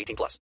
18 plus.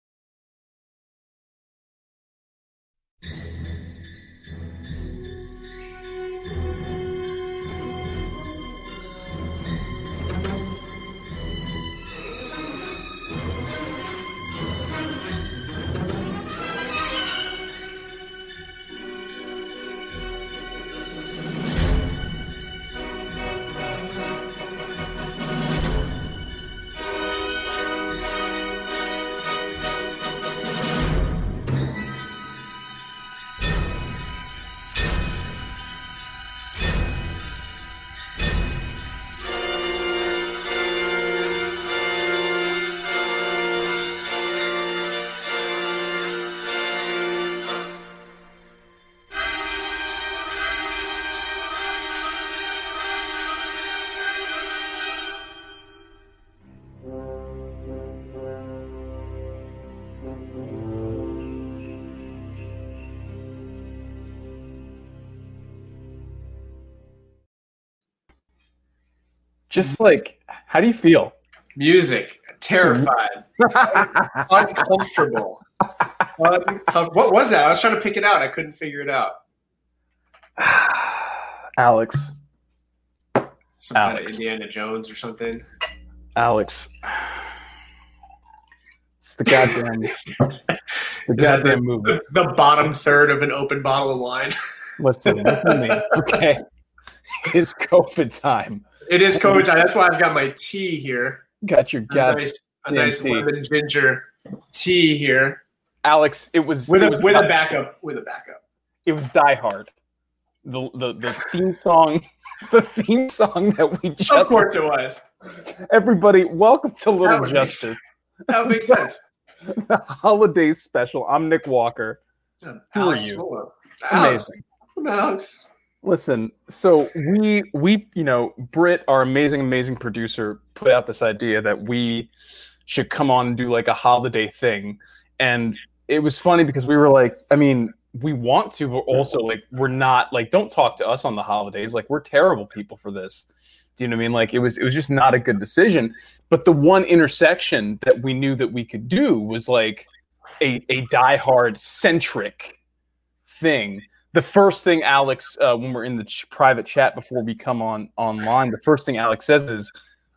Just like, how do you feel? Music, terrified, uncomfortable. Uncom- what was that? I was trying to pick it out. I couldn't figure it out. Alex, Some kind of Indiana Jones or something. Alex. It's the goddamn, the goddamn movie. The, the bottom third of an open bottle of wine. Listen, listen to me, okay? It's COVID time. It is COVID time. That's why I've got my tea here. Got your A nice, a nice lemon ginger tea here Alex. It was with a was, with a backup. With a backup. It was Die Hard. The the the theme song, the theme song that we just. Of course it was. Everybody, welcome to That Little make Justice, That makes sense. the holiday special. I'm Nick Walker. Who are you? Alex. Amazing. I'm Alex. Listen, so we we you know Britt, our amazing amazing producer, put out this idea that we should come on and do like a holiday thing, and it was funny because we were like, I mean, we want to, but also like we're not like don't talk to us on the holidays, like we're terrible people for this. Do you know what I mean? Like it was it was just not a good decision. But the one intersection that we knew that we could do was like a a diehard centric thing the first thing Alex, uh, when we're in the ch- private chat before we come on online, the first thing Alex says is,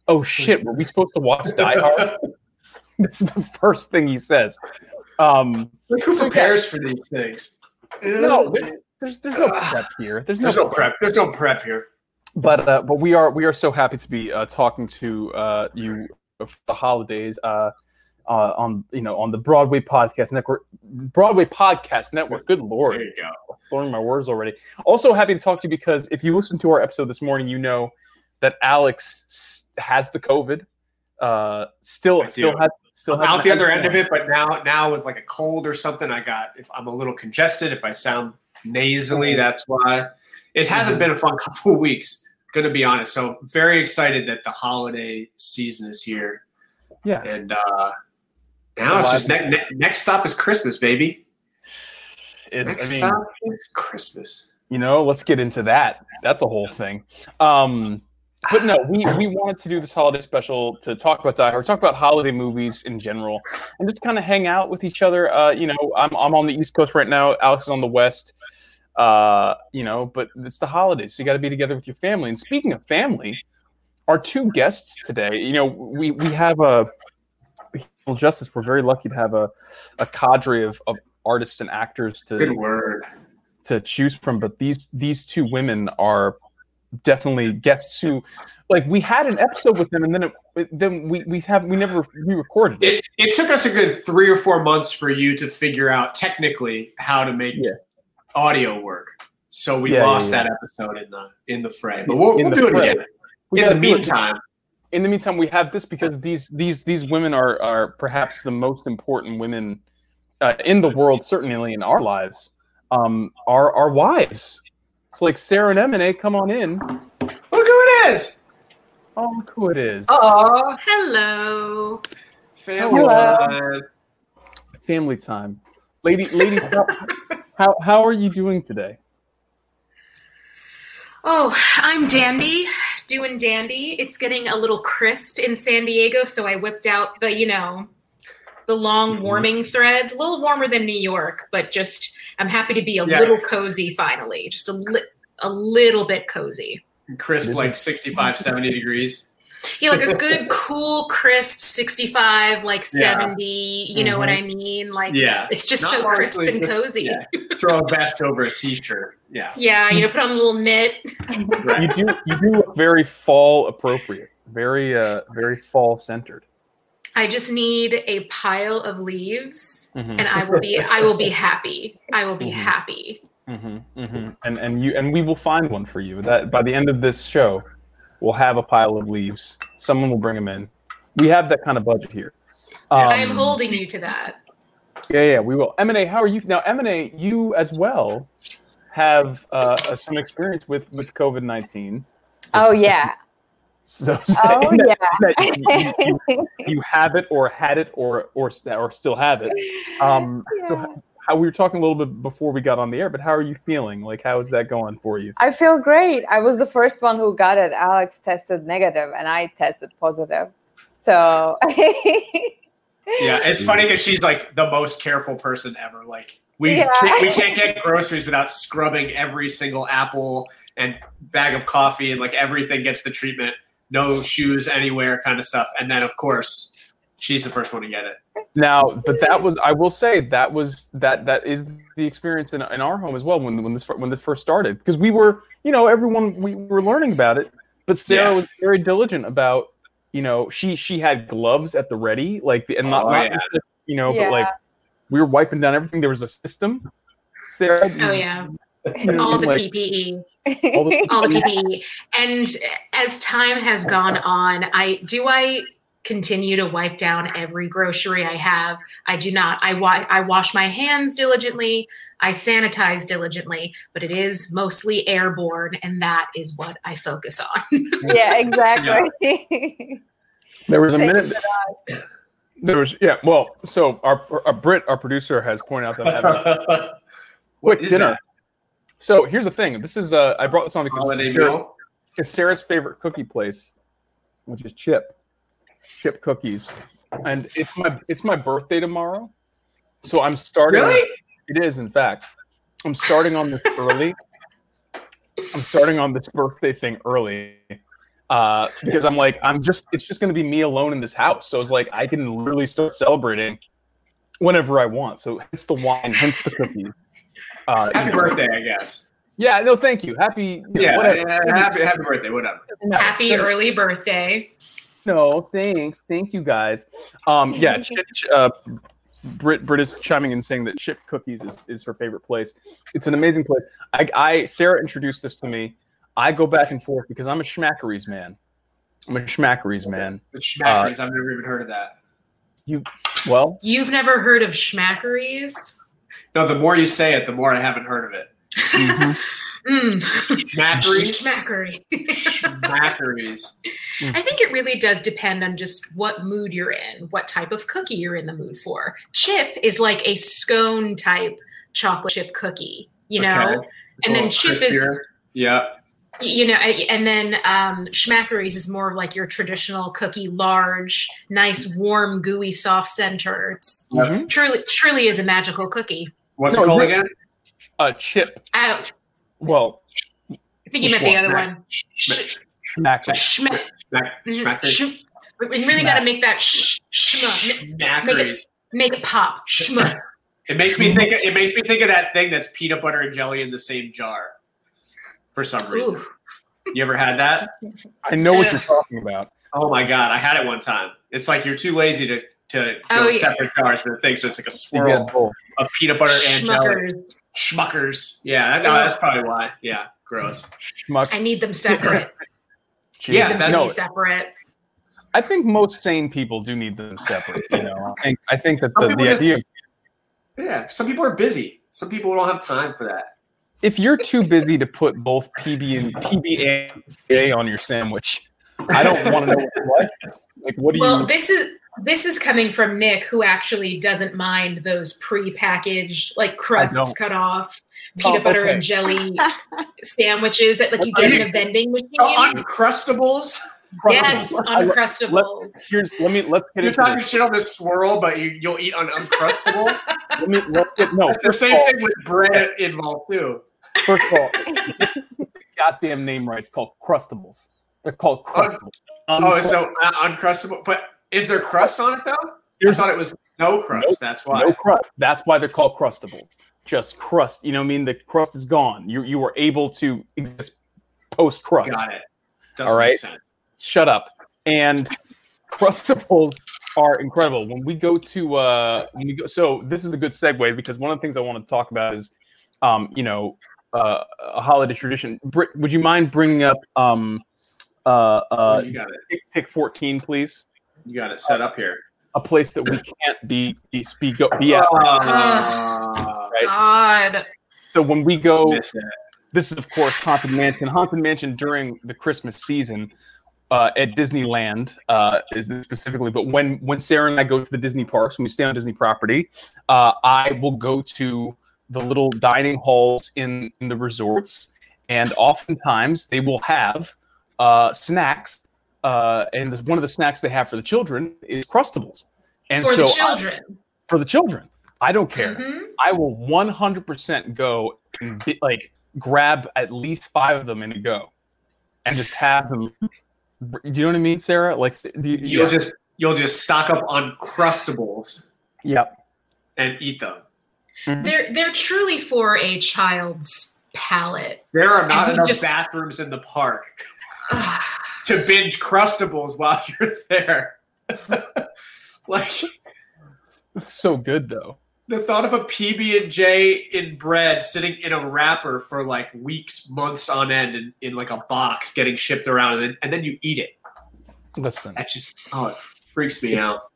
"Oh shit, were we supposed to watch Die Hard?" this is the first thing he says. Um, Look who So, prepares for these things. no, there's, there's there's no prep here. There's no, There's no prep. There's no prep here. but uh, but we are we are so happy to be uh, talking to uh, you for the holidays uh, uh, on you know on the Broadway Podcast Network. Broadway Podcast Network. Good lord. There you go. throwing my words already. Also happy to talk to you because if you listen to our episode this morning, you know that Alex has the COVID. Uh, still, still has, still out the other end of it, but now now with like a cold or something, I got if I'm a little congested, if I sound nasally, Mm-hmm. that's why. It hasn't been a fun couple of weeks, gonna be honest. So very excited that the holiday season is here. Yeah, And uh now it's just ne- ne- next stop is Christmas, baby. It's, Next I mean, stop is Christmas. you know, let's get into that. That's a whole thing. Um, but no, we we wanted to do this holiday special to talk about Die Hard, talk about holiday movies in general, and just kind of hang out with each other. Uh, you know, I'm I'm on the East Coast right now. Alex is on the West. Uh, you know, but it's the holidays, so you got to be together with your family. And speaking of family, our two guests today, you know, we we have a justice. We're very lucky to have a a cadre of, of artists and actors to Good word. to choose from. But these these two women are definitely guests who, like, we had an episode with them, and then it, then we we have we never re-recorded it. It, it took us a good three or four months for you to figure out technically how to make Yeah. audio work. So we Yeah, lost yeah. that episode in the in the fray. But we'll, we'll do it again. We in the gotta do it. meantime, in the meantime, we have this because these these these women are are perhaps the most important women uh, in the world, certainly in our lives. Um, are our wives. It's like Sarah and Emine, come on in. look who it is. Oh, look who it is. Aw, Hello. family Hello. time. Family time, lady, ladies. how, how how are you doing today? Oh, I'm dandy, doing dandy. It's getting a little crisp in San Diego, so I whipped out the, you know, the long Mhm. warming threads. A little warmer than New York, but just I'm happy to be a Yeah. little cozy finally. Just a li- a little bit cozy. Crisp, like 65, 70 degrees. Yeah, like a good, cool, crisp 65, like Yeah. 70. You know what I mean? Like, Yeah. it's just Not so crisp and cozy. Yeah. Throw a vest over a t-shirt. Yeah. Yeah, you know, put on a little knit. You do you do look very fall appropriate, very uh very fall centered. I just need a pile of leaves, Mhm. and I will be I will be happy. I will be Mhm. happy. hmm hmm And and you and we will find one for you. That by the end of this show, we'll have a pile of leaves. Someone will bring them in. We have that kind of budget here. I am Um, holding you to that. Yeah, yeah, we will. Emine, how are you now? Emine, you as well have uh, uh, some experience with with COVID nineteen. Oh yeah. So, Oh that- yeah. that you, you, you have it or had it or or or still have it. Um, So Yeah. how, how we were talking a little bit before we got on the air, but how are you feeling? Like, how is that going for you? I feel great. I was the first one who got it. Alex tested negative and I tested positive. So Yeah, it's funny because she's like the most careful person ever. Like we Yeah. can't, we can't get groceries without scrubbing every single apple and bag of coffee and like everything gets the treatment. No shoes anywhere, kind of stuff. And then of course she's the first one to get it. Now, but that was I will say that was that that is the experience in, in our home as well when when this when this first started because we were you know everyone we were learning about it, but Sarah Yeah. was very diligent about you know she she had gloves at the ready like the, and not, Oh, not yeah. just, you know Yeah. but like we were wiping down everything. There was a system. Sarah, Oh yeah, you know, all the like, PPE, all the all the PPE. And as time has gone on, I do I continue to wipe down every grocery I have. I do not. I wa- I wash my hands diligently. I sanitize diligently, but it is mostly airborne, and that is what I focus on. yeah, exactly. There was a minute. There was yeah. Well, so our, our Brit, our producer, has pointed out that I'm having quick is dinner. that? So here's the thing. This is uh, I brought this on because Holiday Sarah- it's Sarah's favorite cookie place, which is Chip, Chip Cookies, and it's my it's my birthday tomorrow, so I'm starting. Really? It is, in fact. I'm starting on this early. I'm starting on this birthday thing early uh, because I'm like, I'm just, it's just going to be me alone in this house. So it's like, I can literally start celebrating whenever I want. So hence the wine, hence the cookies. Uh, Happy you know. birthday, I guess. Yeah, no, thank you. Happy, you know, Yeah, whatever. yeah, happy happy birthday, whatever. Happy no, early birthday. No, thanks. Thank you guys. Um, yeah, Chip, uh, Brit, Brit is chiming in saying that Chip Cookies is, is her favorite place. It's an amazing place. I, I Sarah introduced this to me. I go back and forth because I'm a Schmackary's man. I'm a Schmackary's man. The Schmackary's, I've never even heard of that. You well, You've never heard of Schmackary's? No, the more you say it, the more I haven't heard of it. Mm. Schmackary's? Schmackery. Schmackary's. I think it really does depend on just what mood you're in, what type of cookie you're in the mood for. Chip is like a scone type chocolate chip cookie, you know? Okay. And then Cool. chip is Yeah. you know and then um Schmackary's is more of like your traditional cookie large nice warm gooey soft center it's Mhm. truly truly is a magical cookie What's No, it called again? uh, Chip. ouch Well, i think you meant the other one Sch- schmacker. schmack Smack, smackers. Mm-hmm. Sh- we we really got to make that sh- shma, make it, make it pop. Shma. It makes me think. It makes me think of that thing that's peanut butter and jelly in the same jar. For some reason, Ooh. you ever had that? I know what you're talking about. Oh my god, I had it one time. It's like you're too lazy to to Oh, go yeah. separate jars for the thing, so it's like a swirl both. of peanut butter and jelly. Schmuckers. Schmuckers. Yeah, that, no, that's probably why. Yeah, gross. Schmuck. I need them separate. Yeah, them that's- no, separate. I think most sane people do need them separate. You know, I think I think that Some the, people the just- idea Yeah, some people are busy. Some people don't have time for that. if you're too busy to put both PB and PBA on your sandwich, I don't want to know what it's like. Like, what do Well, you? this is this is coming from Nick, who actually doesn't mind those pre-packaged, like crusts cut off, Oh, peanut butter okay. and jelly sandwiches that like you Are get you- in a vending machine. Oh, Uncrustables. yes, I- uncrustables. Here's let me let's get You're talking this. shit on this swirl, but you, you'll eat on Uncrustable. Let me let's get no. It's the same all, thing with bread involved too. first of all, goddamn name right. It's called Crustables. They're called Crustables. Oh, so uh, Uncrustable, but is there crust on it though? I thought it was no crust. Nope. That's why. no crust. That's why they're called Crustables. Just crust. You know what I mean? The crust is gone. You you were able to exist post crust. Got it. Doesn't All right. make sense. shut up. And crustables are incredible. When we go to uh when we go so this is a good segue because one of the things I want to talk about is um, you know, uh, a holiday tradition. Brit, would you mind bringing up um uh Oh, uh you got it. pick, pick 14 please? You got it set up here. A place that we can't be be speak be at. Uh, God. So when we go this is of course haunted mansion haunted mansion during the christmas season uh, at disneyland uh, is specifically but when when sarah and i go to the disney parks when we stay on disney property uh, i will go to the little dining halls in, in the resorts and oftentimes they will have uh, snacks uh, and this- one of the snacks they have for the children is crustables and For so the I- children. for the children i don't care Mhm. I will 100% go and bi- like grab at least five of them in a go, and just have them. Do you know what I mean, Sarah? Like, do you, You'll yeah. just you'll just stock up on crustables Yep. and eat them. They're they're truly for a child's palate. There are not And enough just- bathrooms in the park to binge crustables while you're there. like It's so good though. the thought of a PB and J in bread sitting in a wrapper for like weeks, months on end, in, in like a box, getting shipped around, and then, and then you eat it. Listen, That just oh, it freaks me out.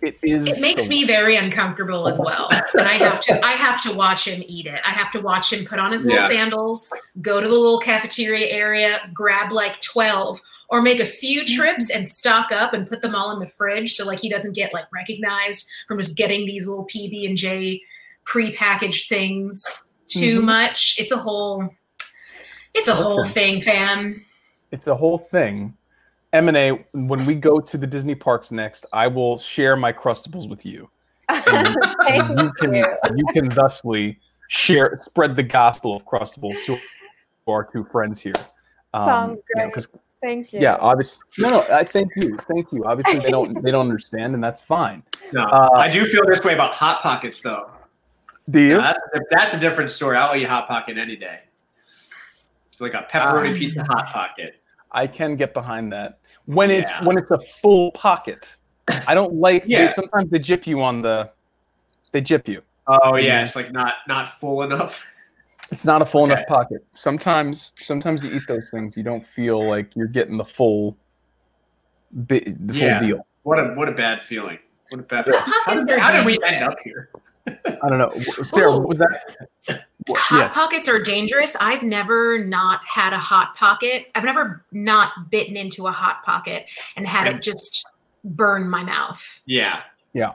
It is. It makes me very uncomfortable as well. And I have to I have to watch him eat it. I have to watch him put on his little Yeah. sandals, go to the little cafeteria area, grab like 12 or make a few trips and stock up and put them all in the fridge so like he doesn't get like recognized from just getting these little PB and J prepackaged things too Mhm. much. It's a whole it's a whole thing, fam. It's a whole thing. M and A. When we go to the Disney parks next, I will share my crustables with you, and, and you can you. you can thusly share spread the gospel of crustables to our two friends here. Um, Sounds you know, Thank you. yeah obviously no no i thank you thank you obviously they don't they don't understand and that's fine No, Uh, I do feel this way about hot pockets though. do you That's a, that's a different story. I'll eat hot pocket any day. Like a pepperoni Ah. pizza hot pocket. I can get behind that when it's when it's a full pocket i don't like Yeah. they, sometimes they jip you on the they jip you Oh yeah, it's like not not full enough. it's not a full Okay. enough pocket sometimes sometimes you eat those things you don't feel like you're getting the full bi- the Yeah. full deal What a what a bad feeling. What a bad. Hot How pockets did, how did we end up here? I don't know sarah what was that Hot yes. pockets are dangerous. I've never not had a hot pocket. I've never not bitten into a hot pocket and had it just burn my mouth. Yeah, Yeah.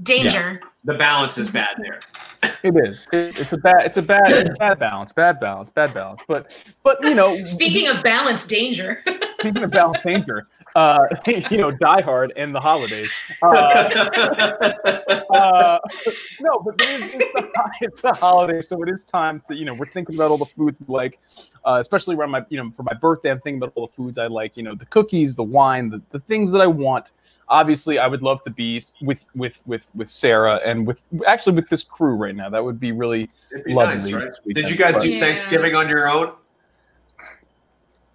Danger. the balance is bad there. it is It- it's a bad it's a bad it's a bad balance bad balance bad balance but but you know Speaking of balance, danger. speaking of balance danger, uh, you know, Die Hard and the holidays. Uh, uh, no, but it is, it's, the, it's the holiday, so it is time to you know we're thinking about all the food we like, uh, especially around my you know for my birthday. I'm thinking about all the foods I like. You know, the cookies, the wine, the, the things that I want. Obviously, I would love to be with with with with Sarah and with actually with this crew right now. That would be really It'd be lovely. nice, right? this Did you guys But- do Yeah. Thanksgiving on your own?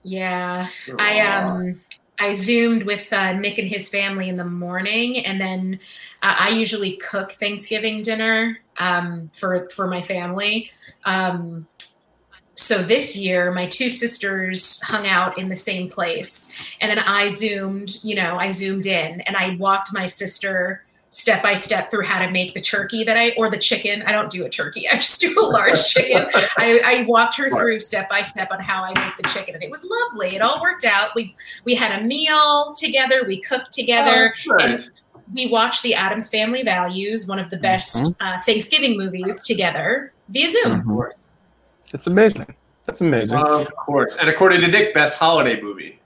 Yeah, I um I zoomed with uh, Nick and his family in the morning, and then uh, I usually cook Thanksgiving dinner um, for for my family. Um, so this year, my two sisters hung out in the same place, and then I zoomed. You know, I zoomed in, and I walked my sister step by step through how to make the turkey that I or the chicken. I don't do a turkey. I just do a large chicken. I, I walked her through step by step on how I make the chicken, and it was lovely. It all worked out. We we had a meal together. We cooked together. Oh, and we watched The Addams Family Values, one of the best uh, Thanksgiving movies, together via Zoom. Mhm. It's amazing. That's amazing. Of course. And according to Nick, best holiday movie.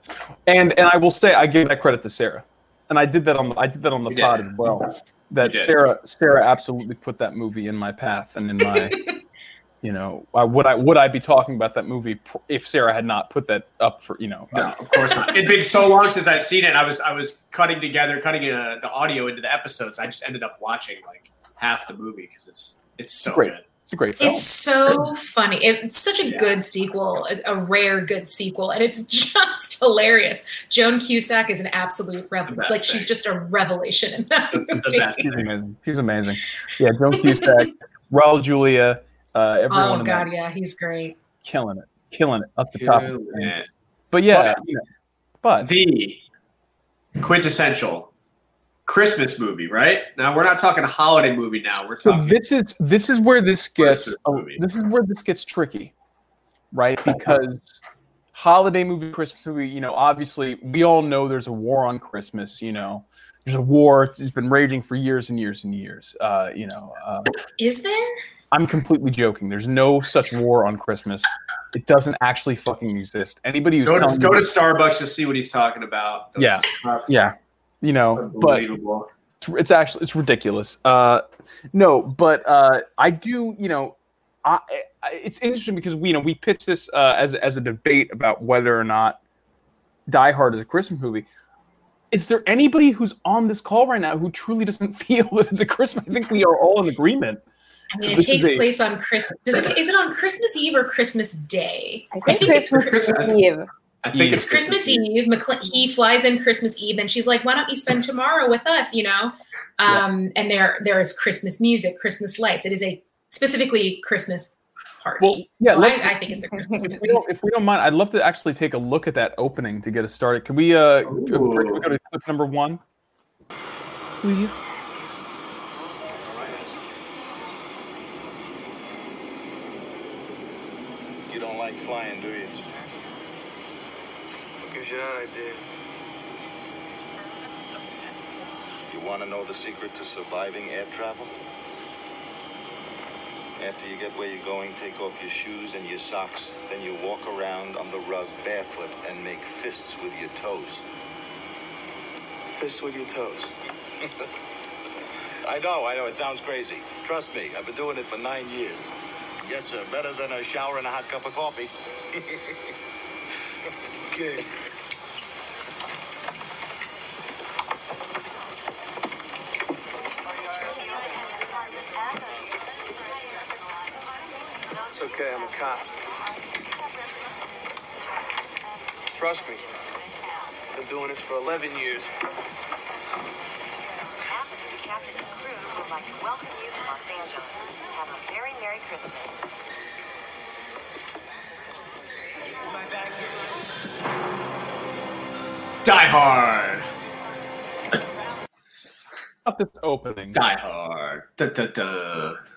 and and I will say I give that credit to Sarah, and I did that on the, I did that on the You did. pod as well. That Sarah Sarah absolutely put that movie in my path and in my, you know, I, would I would I be talking about that movie if Sarah had not put that up for you know? No, of course not. It'd been so long since I've seen it. I was I was cutting together, cutting uh, the audio into the episodes. I just ended up watching like half the movie because it's it's so Great. good. It's a great film. It's so funny. It's such a Yeah. good sequel, a, a rare good sequel, and it's just hilarious. Joan Cusack is an absolute The revel. Like thing. she's just a revelation in that The, the movie. best. He's amazing. He's amazing. Yeah, Joan Cusack, Raul Julia, uh, everyone Oh in god, that, yeah, he's great. killing it, killing it up the top. Of the thing. Yeah. But yeah, But- you know, but The quintessential Christmas movie, right? Now we're not talking a holiday movie. Now we're talking. So talking. this is this is where this gets oh, movie. this is where this gets tricky, right? Because holiday movie, Christmas movie, you know, obviously we all know there's a war on Christmas. You know, there's a war. It's, it's been raging for years and years and years. Uh, you know, uh, Is there? I'm completely joking. There's no such war on Christmas. It doesn't actually fucking exist. Anybody who's go to telling go to you- Starbucks to see what he's talking about. Those Yeah. cups. yeah, you know, but it's, it's actually it's ridiculous. Uh, no, but uh, I do. You know, I, I, it's interesting because we you know we pitched this uh, as as a debate about whether or not Die Hard is a Christmas movie. Is there anybody who's on this call right now who truly doesn't feel that it's a Christmas? I think we are all in agreement. I mean, it This is takes a- place on Christmas. Is it on Christmas Eve or Christmas Day? I I think think it's Christmas Christmas- Eve. I think It's Christmas Eve. McCl- he flies in Christmas Eve, and she's like, "Why don't you spend tomorrow with us?" You know, um, and there there is Christmas music, Christmas lights. It is a specifically Christmas party. Well, yeah, so I, I think it's a Christmas If we, don't, if we don't mind, I'd love to actually take a look at that opening to get us started. Can we uh can we go to clip number one? Please. You don't like flying, do you? What gives you that idea? You want to know the secret to surviving air travel? After you get where you're going, take off your shoes and your socks. Then you walk around on the rug barefoot and make fists with your toes. Fists with your toes. I know, I know, it sounds crazy. Trust me, I've been doing it for nine years. Yes, sir, better than a shower and a hot cup of coffee. Okay. It's okay, I'm a cop. Trust me. I've been doing this for 11 years. Captain and crew would like to welcome you to Los Angeles. Have a very Merry Christmas. Die Hard. About this opening. Die Hard. Da, da, da.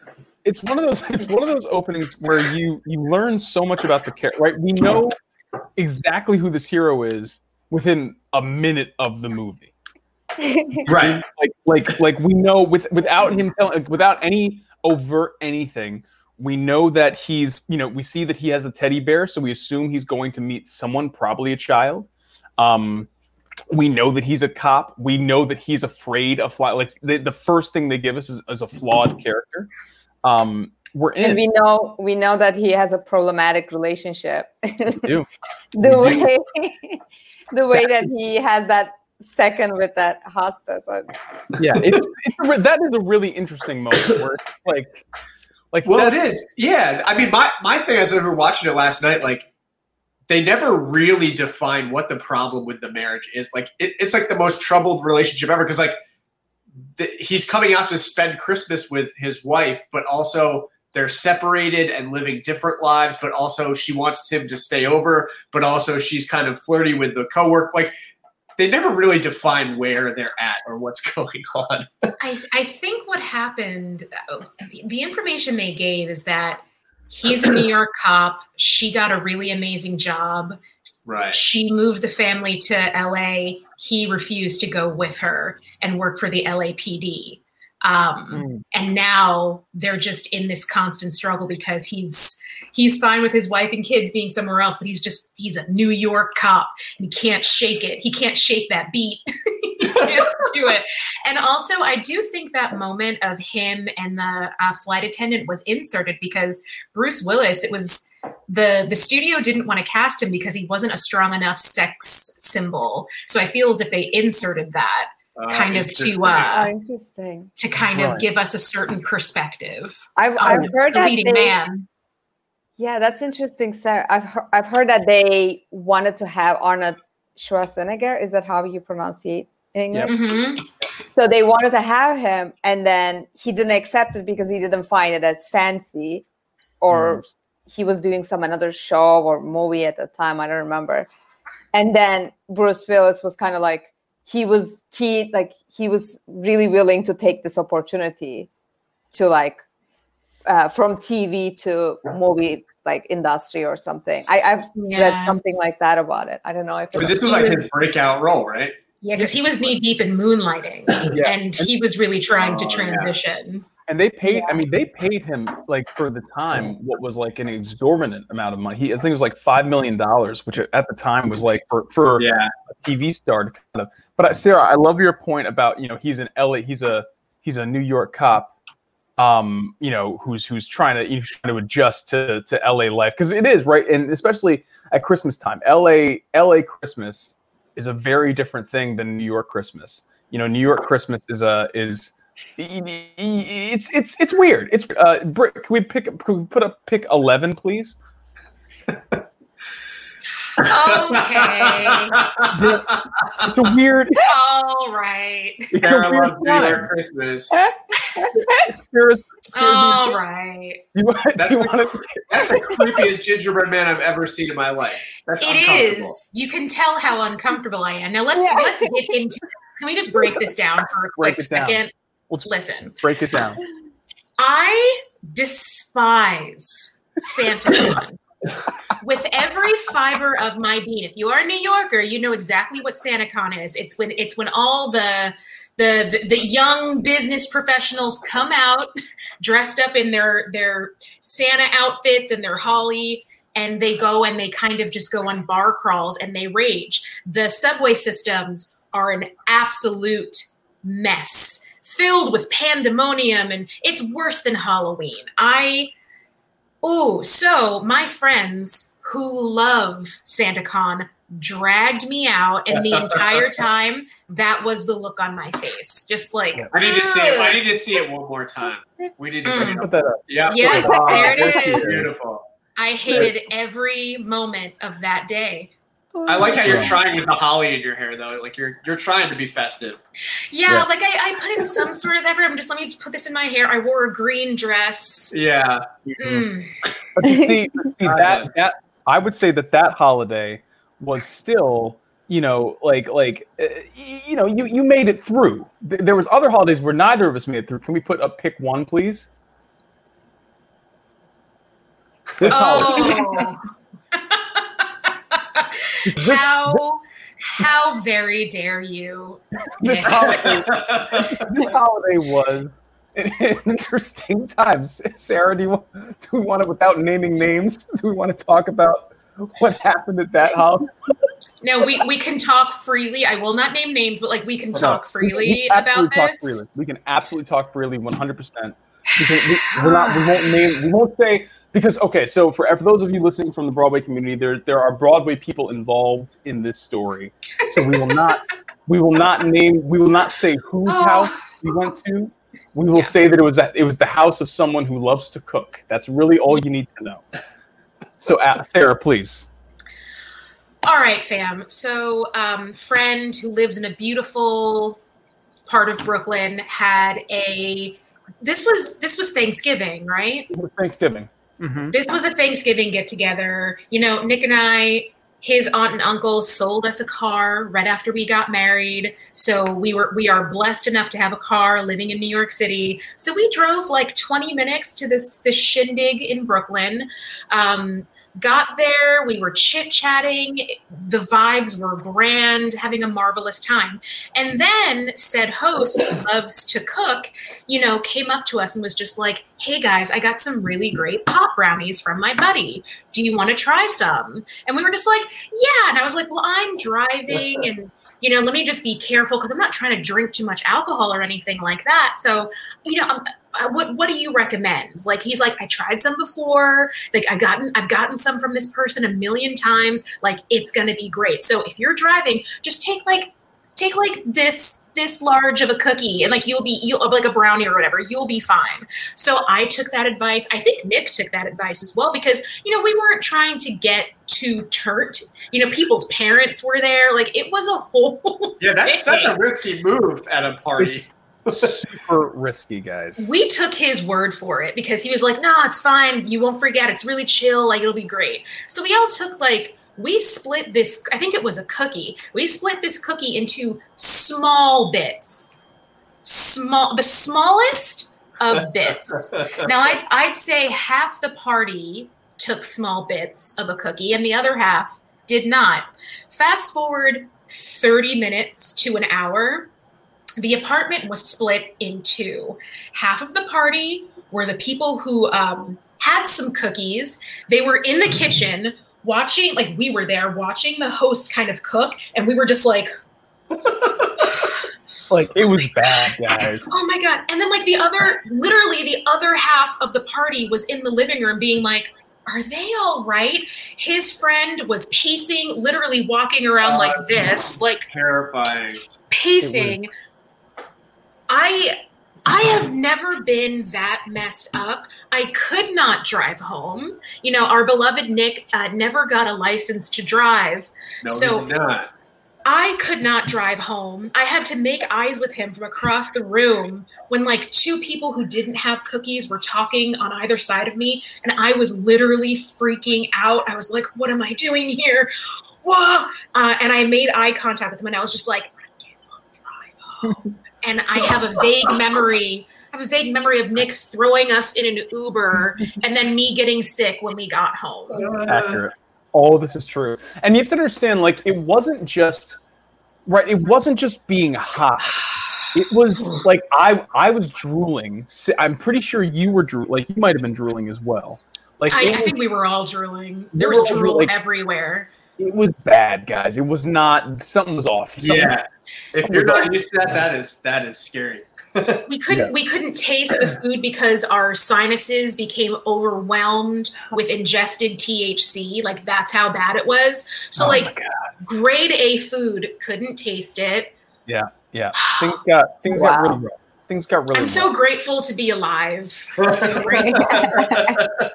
It's one of those it's one of those openings where you you learn so much about the character right we know exactly who this hero is within a minute of the movie Right. like like like we know with without him telling without any overt anything we know that he's you know we see that he has a teddy bear so we assume he's going to meet someone probably a child um we know that he's a cop. We know that he's afraid of fly. Like the, the first thing they give us is, is a flawed character. Um, we're in. And we know we know that he has a problematic relationship. do. the We do. way the way that he has that second with that hostess. uh, yeah, it's, it's a, that is a really interesting moment where it's like, like Well, it that- is. Yeah. I mean, my, my thing as I was watching it last night, like, they never really define what the problem with the marriage is. Like, it, it's like the most troubled relationship ever because, like, he's coming out to spend Christmas with his wife, but also they're separated and living different lives. But also, she wants him to stay over, but also she's kind of flirty with the coworker. Like, they never really define where they're at or what's going on. I, I think what happened, uh, the information they gave is that he's a New York cop. She got a really amazing job. Right. She moved the family to LA. He refused to go with her and work for the LAPD. Um, And now they're just in this constant struggle because he's he's fine with his wife and kids being somewhere else, but he's just he's a New York cop and he can't shake it. He can't shake that beat. he can't do it. And also, I do think that moment of him and the uh, flight attendant was inserted because Bruce Willis. It was the the studio didn't want to cast him because he wasn't a strong enough sex symbol. So I feel as if they inserted that Uh, kind of to Oh, uh, interesting. to kind of give us a certain perspective. I've, of I've heard the that leading they- man. Yeah, that's interesting, Sarah. I've heard, I've heard that they wanted to have Arnold Schwarzenegger. Is that how you pronounce it in English? Mhm. So they wanted to have him, and then he didn't accept it because he didn't find it as fancy, or he was doing some another show or movie at the time. I don't remember. And then Bruce Willis was kind of like he was he like he was really willing to take this opportunity to like uh, from TV to movie like industry or something. I, I've read something like that about it. I don't know if But this was like his breakout role, right? Yeah, because he was knee deep in moonlighting, Yeah. and he was really trying to Oh, yeah. transition. And they paid. I mean, they paid him like for the time what was like an exorbitant amount of money. He, I think it was like five million dollars, which at the time was like for for Yeah. a TV star to kind of. But uh, Sarah, I love your point about you know he's an LA, he's a he's a New York cop, um, you know who's who's trying to he's trying to adjust to to LA life because it is right, and especially at Christmas time, LA LA Christmas is a very different thing than New York Christmas. You know, New York Christmas is a is it's it's it's weird. It's uh, Britt, can we pick? Can we put up pick eleven, please? Okay. It's a weird. All right. It's a Sarah weird loves New York time. Christmas. Sarah's- All right. Do you want, do That's you the, want to? that's the creepiest gingerbread man I've ever seen in my life. That's It uncomfortable. is. You can tell how uncomfortable I am. Now let's Yeah. let's get into. Can we just break this down for a quick second? Let's Listen, break it down. I despise SantaCon with every fiber of my being. If you are a New Yorker, you know exactly what SantaCon is. It's when it's when all the the the young business professionals come out dressed up in their their Santa outfits and their holly and they go and they kind of just go on bar crawls and they rage. The subway systems are an absolute mess, filled with pandemonium, and it's worse than Halloween. I, oh, so my friends who love SantaCon dragged me out, and the entire time that was the look on my face, just like I need to see it. I need to see it one more time. We need to Mm. bring it up. Put that up. Yeah, Yeah, Oh, there it that's is. Beautiful. I hated every moment of that day. I like how you're trying with the holly in your hair, though. Like you're you're trying to be festive. Yeah, Yeah. like I, I put in some sort of effort. I'm just let me just put this in my hair. I wore a green dress. Yeah. Mm. But you see, see that that I would say that that holiday was still, you know, like like uh, you know, you you made it through. There was other holidays where neither of us made it through. Can we put up pick one, please? This holiday. Oh. how how very dare you? This holiday, this holiday was interesting time. Sarah, do you want, do we want to, without naming names, do we want to talk about what happened at that house? No, we, we can talk freely. I will not name names, but like we can No, talk we- we freely can about talk this. freely. We can absolutely talk freely, one hundred percent. We're not. We won't name. We won't say because okay. So for for those of you listening from the Broadway community, there there are Broadway people involved in this story. So we will not. We will not name. We will not say whose Oh. house we went to. We will say that it was that it was the house of someone who loves to cook. That's really all you need to know. So uh, Sarah, please. All right, fam. So, um, friend who lives in a beautiful part of Brooklyn had a. This was this was Thanksgiving, right? Thanksgiving. This was a Thanksgiving get together. You know, Nick and I, his aunt and uncle sold us a car right after we got married. So we were we are blessed enough to have a car living in New York City. So we drove like 20 minutes to this this shindig in Brooklyn. Um, got there, we were chit chatting. The vibes were grand, having a marvelous time. And then said host loves to cook, you know, came up to us and was just like, "Hey guys, I got some really great pop brownies from my buddy. Do you want to try some?" And we were just like, "Yeah." And I was like, "Well, I'm driving and." You know, let me just be careful because I'm not trying to drink too much alcohol or anything like that. So, you know, um, uh, Uh, what what do you recommend? Like, he's like, I tried some before. Like, I gotten I've gotten some from this person a million times. Like, it's gonna be great. So, if you're driving, just take like take like this this large of a cookie and like you'll be you'll of like a brownie or whatever you'll be fine so i took that advice i think nick took that advice as well because you know we weren't trying to get too turt you know people's parents were there like it was a whole Yeah, that's such a risky move at a party. Super risky, guys. we took his word for it because he was like, "No, it's fine. You won't forget. It's really chill. Like it'll be great." So we all took like we split this. I think it was a cookie. We split this cookie into small bits, small, the smallest of bits. now I'd I'd say half the party took small bits of a cookie, and the other half did not. Fast forward thirty minutes to an hour the apartment was split in two. Half of the party were the people who um, had some cookies. They were in the kitchen watching, like we were there watching the host kind of cook, and we were just like, Like it was bad, guys. oh my god! And then like the other, literally the other half of the party was in the living room being like. Are they all right? His friend was pacing, literally walking around like Uh, this, like Terrifying. pacing. I I have never been that messed up. I could not drive home. You know, our beloved Nick uh, never got a license to drive. No, so we did not. I could not drive home. I had to make eyes with him from across the room when like two people who didn't have cookies were talking on either side of me and I was literally freaking out. I was like, what am I doing here? Whoa! Uh, and I made eye contact with him and I was just like, I cannot drive home. and I have a vague memory. I have a vague memory of Nick throwing us in an Uber and then me getting sick when we got home. accurate. All of this is true, and you have to understand, like it wasn't just right. It wasn't just being hot. It was like I I was drooling. I'm pretty sure you were drool. Like you might have been drooling as well. Like I, it I think we were all drooling. There was all drool like- everywhere. it was bad, guys. It was not. Something was off. Something Yeah. was- If you're not used to that, that is that is scary. We couldn't Yeah. we couldn't taste the food because our sinuses became overwhelmed with ingested THC. Like that's how bad it was. So Oh like grade A food couldn't taste it. Yeah, yeah. Things got things got Wow. really rough. Things got really. I'm so grateful to be alive. I'm so grateful.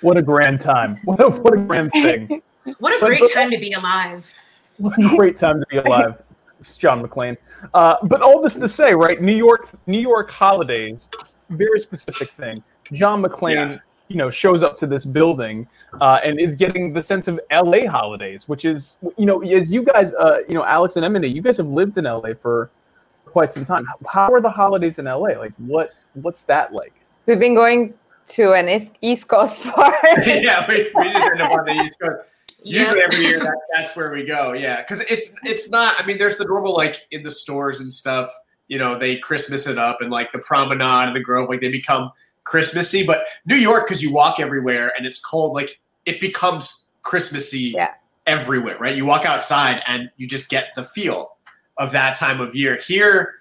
What a grand time. What a what a grand thing. What a But- great but- time to be alive. What a great time to be alive. It's John McClane. Uh, but all this to say, right? New York, New York holidays, very specific thing. John McClane, Yeah. you know, shows up to this building uh, and is getting the sense of LA holidays, which is, you know, as you guys, uh, you know, Alex and Emily, you guys have lived in LA for quite some time. How are the holidays in LA? Like, what what's that like? We've been going to an East, East Coast park. yeah, we, we just end up on the East Coast. Usually every year that, that's where we go. Yeah, because it's it's not. I mean, there's the normal like in the stores and stuff. You know, they Christmas it up and like the promenade and the Grove, like they become Christmassy. But New York, because you walk everywhere and it's cold, like it becomes Christmassy Yeah. everywhere, right? You walk outside and you just get the feel of that time of year. Here,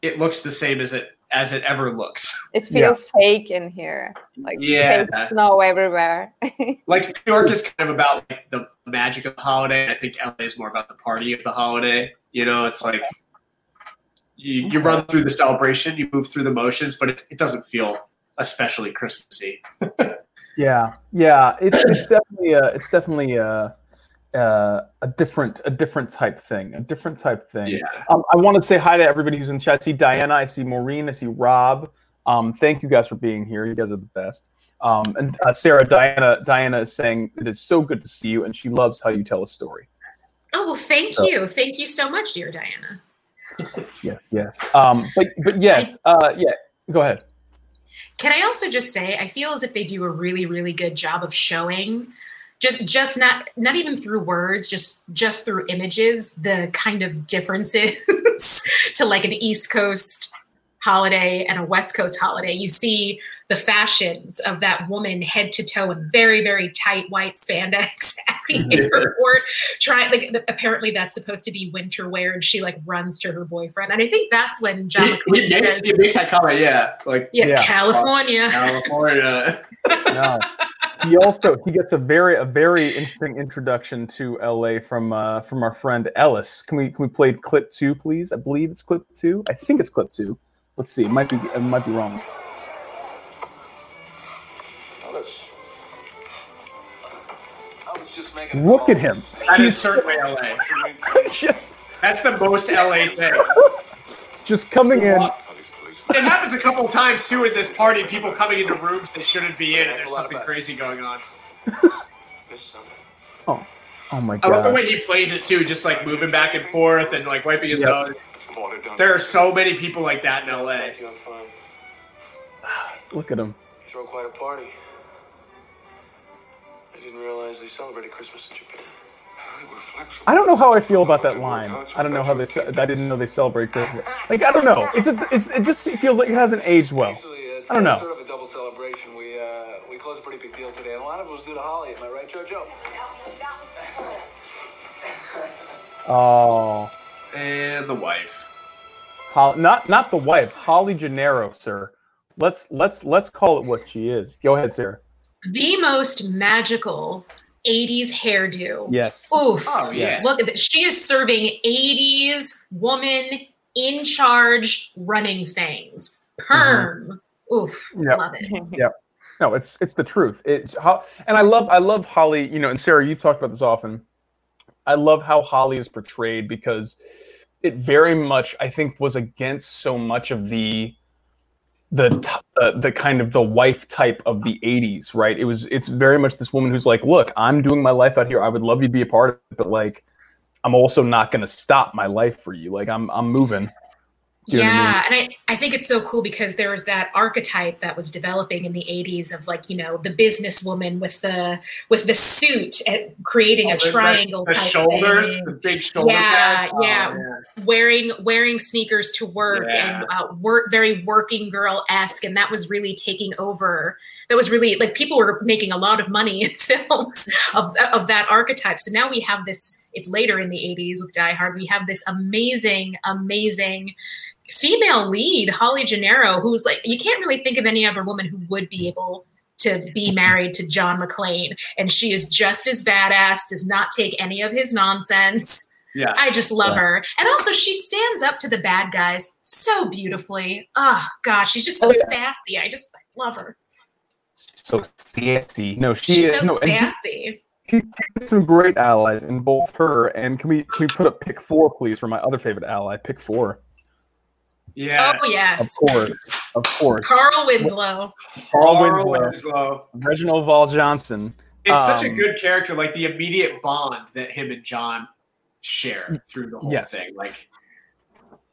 it looks the same as it as it ever looks. It feels fake in here. Like Yeah. fake snow everywhere. Like New York is kind of about like, the magic of the holiday. I think LA is more about the party of the holiday. You know, it's like you, you run through the celebration, you move through the motions, but it, it doesn't feel especially Christmassy. Yeah, yeah, it's, it's definitely a, it's definitely a, uh, a different a different type thing, a different type thing. Yeah. Um, I want to say hi to everybody who's in chat. I see Diana, I see Maureen, I see Rob. Um, thank you guys for being here. You guys are the best. Um, and uh, Sarah, Diana, Diana is saying it is so good to see you, and she loves how you tell a story. Oh well, thank So- you, thank you so much, dear Diana. Yes, yes. Um, but but yes, uh, yeah. Go ahead. Can I also just say I feel as if they do a really really good job of showing just just not not even through words just just through images the kind of differences to like an East Coast holiday and a West Coast holiday. You see the fashions of that woman head to toe in very very tight white spandex at the airport trying like the- apparently that's supposed to be winter wear and she like runs to her boyfriend and I think that's when John He, McClane he makes says, he makes that comment, yeah, like yeah, California. California. no. He also he gets a very a very interesting introduction to LA from uh, from our friend Ellis. Can we can we play clip two, please? I believe it's clip two. I think it's clip two. Let's see. It might be it might be wrong. Ellis. I was just Look call. at him. That is He's certainly LA. just That's the most LA thing. just coming in. It happens a couple of times too at this party. People coming into rooms they shouldn't be in, and there's something crazy going on. Oh, oh my I love the way he plays it too, just like moving back and forth and like wiping his Yep. nose. There are so many people like that in LA. Thank you, I'm fine. Look at him. Throw quite a party. I didn't realize they celebrated Christmas in Japan. I don't know how I feel about that line. I don't know how they. I didn't know they celebrate Christmas. Like I don't know. It's a, it's it just feels like it hasn't aged well. I don't know. Sort of a double celebration. We uh, we closed a pretty big deal today, and a lot of it was due to Holly. Am I right, JoJo? Oh, And the wife. Hol- not not the wife, Holly Gennaro, sir. Let's let's let's call it what she is. Go ahead, Sarah. the most magical 80s hairdo. Yes. Oof. Oh, yeah. Look at that. She is serving 80s woman in charge running things. Perm. Mm-hmm. Oof. Yep. Love it. Yep. No, it's it's the truth. It's how and I love I love Holly, you know, and Sarah, you've talked about this often. I love how Holly is portrayed because it very much I think was against so much of the the uh, the kind of the wife type of the 80s, right? It was it's very much this woman who's like, "Look, I'm doing my life out here. I would love you to be a part of it, but like I'm also not going to stop my life for you. Like I'm I'm moving." Do you know I mean? yeah, and I, I think it's so cool because there was that archetype that was developing in the 80s of like, you know, the businesswoman with the with the suit and creating Oh, a the- the- triangle the type shoulders, thing. the big shoulder Yeah, pads. Oh, yeah. Wearing wearing sneakers to work Yeah. and uh, work very working girl esque, and that was really taking over. That was really like people were making a lot of money in films of of that archetype. So now we have this. It's later in the 80s with Die Hard. We have this amazing, amazing female lead, Holly Gennaro, who's like you can't really think of any other woman who would be able to be married to John McClane, and she is just as badass. Does not take any of his nonsense. Yeah. I just love Yeah. her, and also she stands up to the bad guys so beautifully. Oh God, she's just so Oh, yeah. sassy. I just love her. So sassy. No, she She's is so no, he- sassy. he has some great allies in both her and can we can we put up pick four please for my other favorite ally pick four Yeah. Oh yes, of course of course Carl Winslow. Carl Carl Winslow, Winslow. Reginald VelJohnson It's such a Um, good character, like the immediate bond that him and John share through the whole Yes. thing. Like,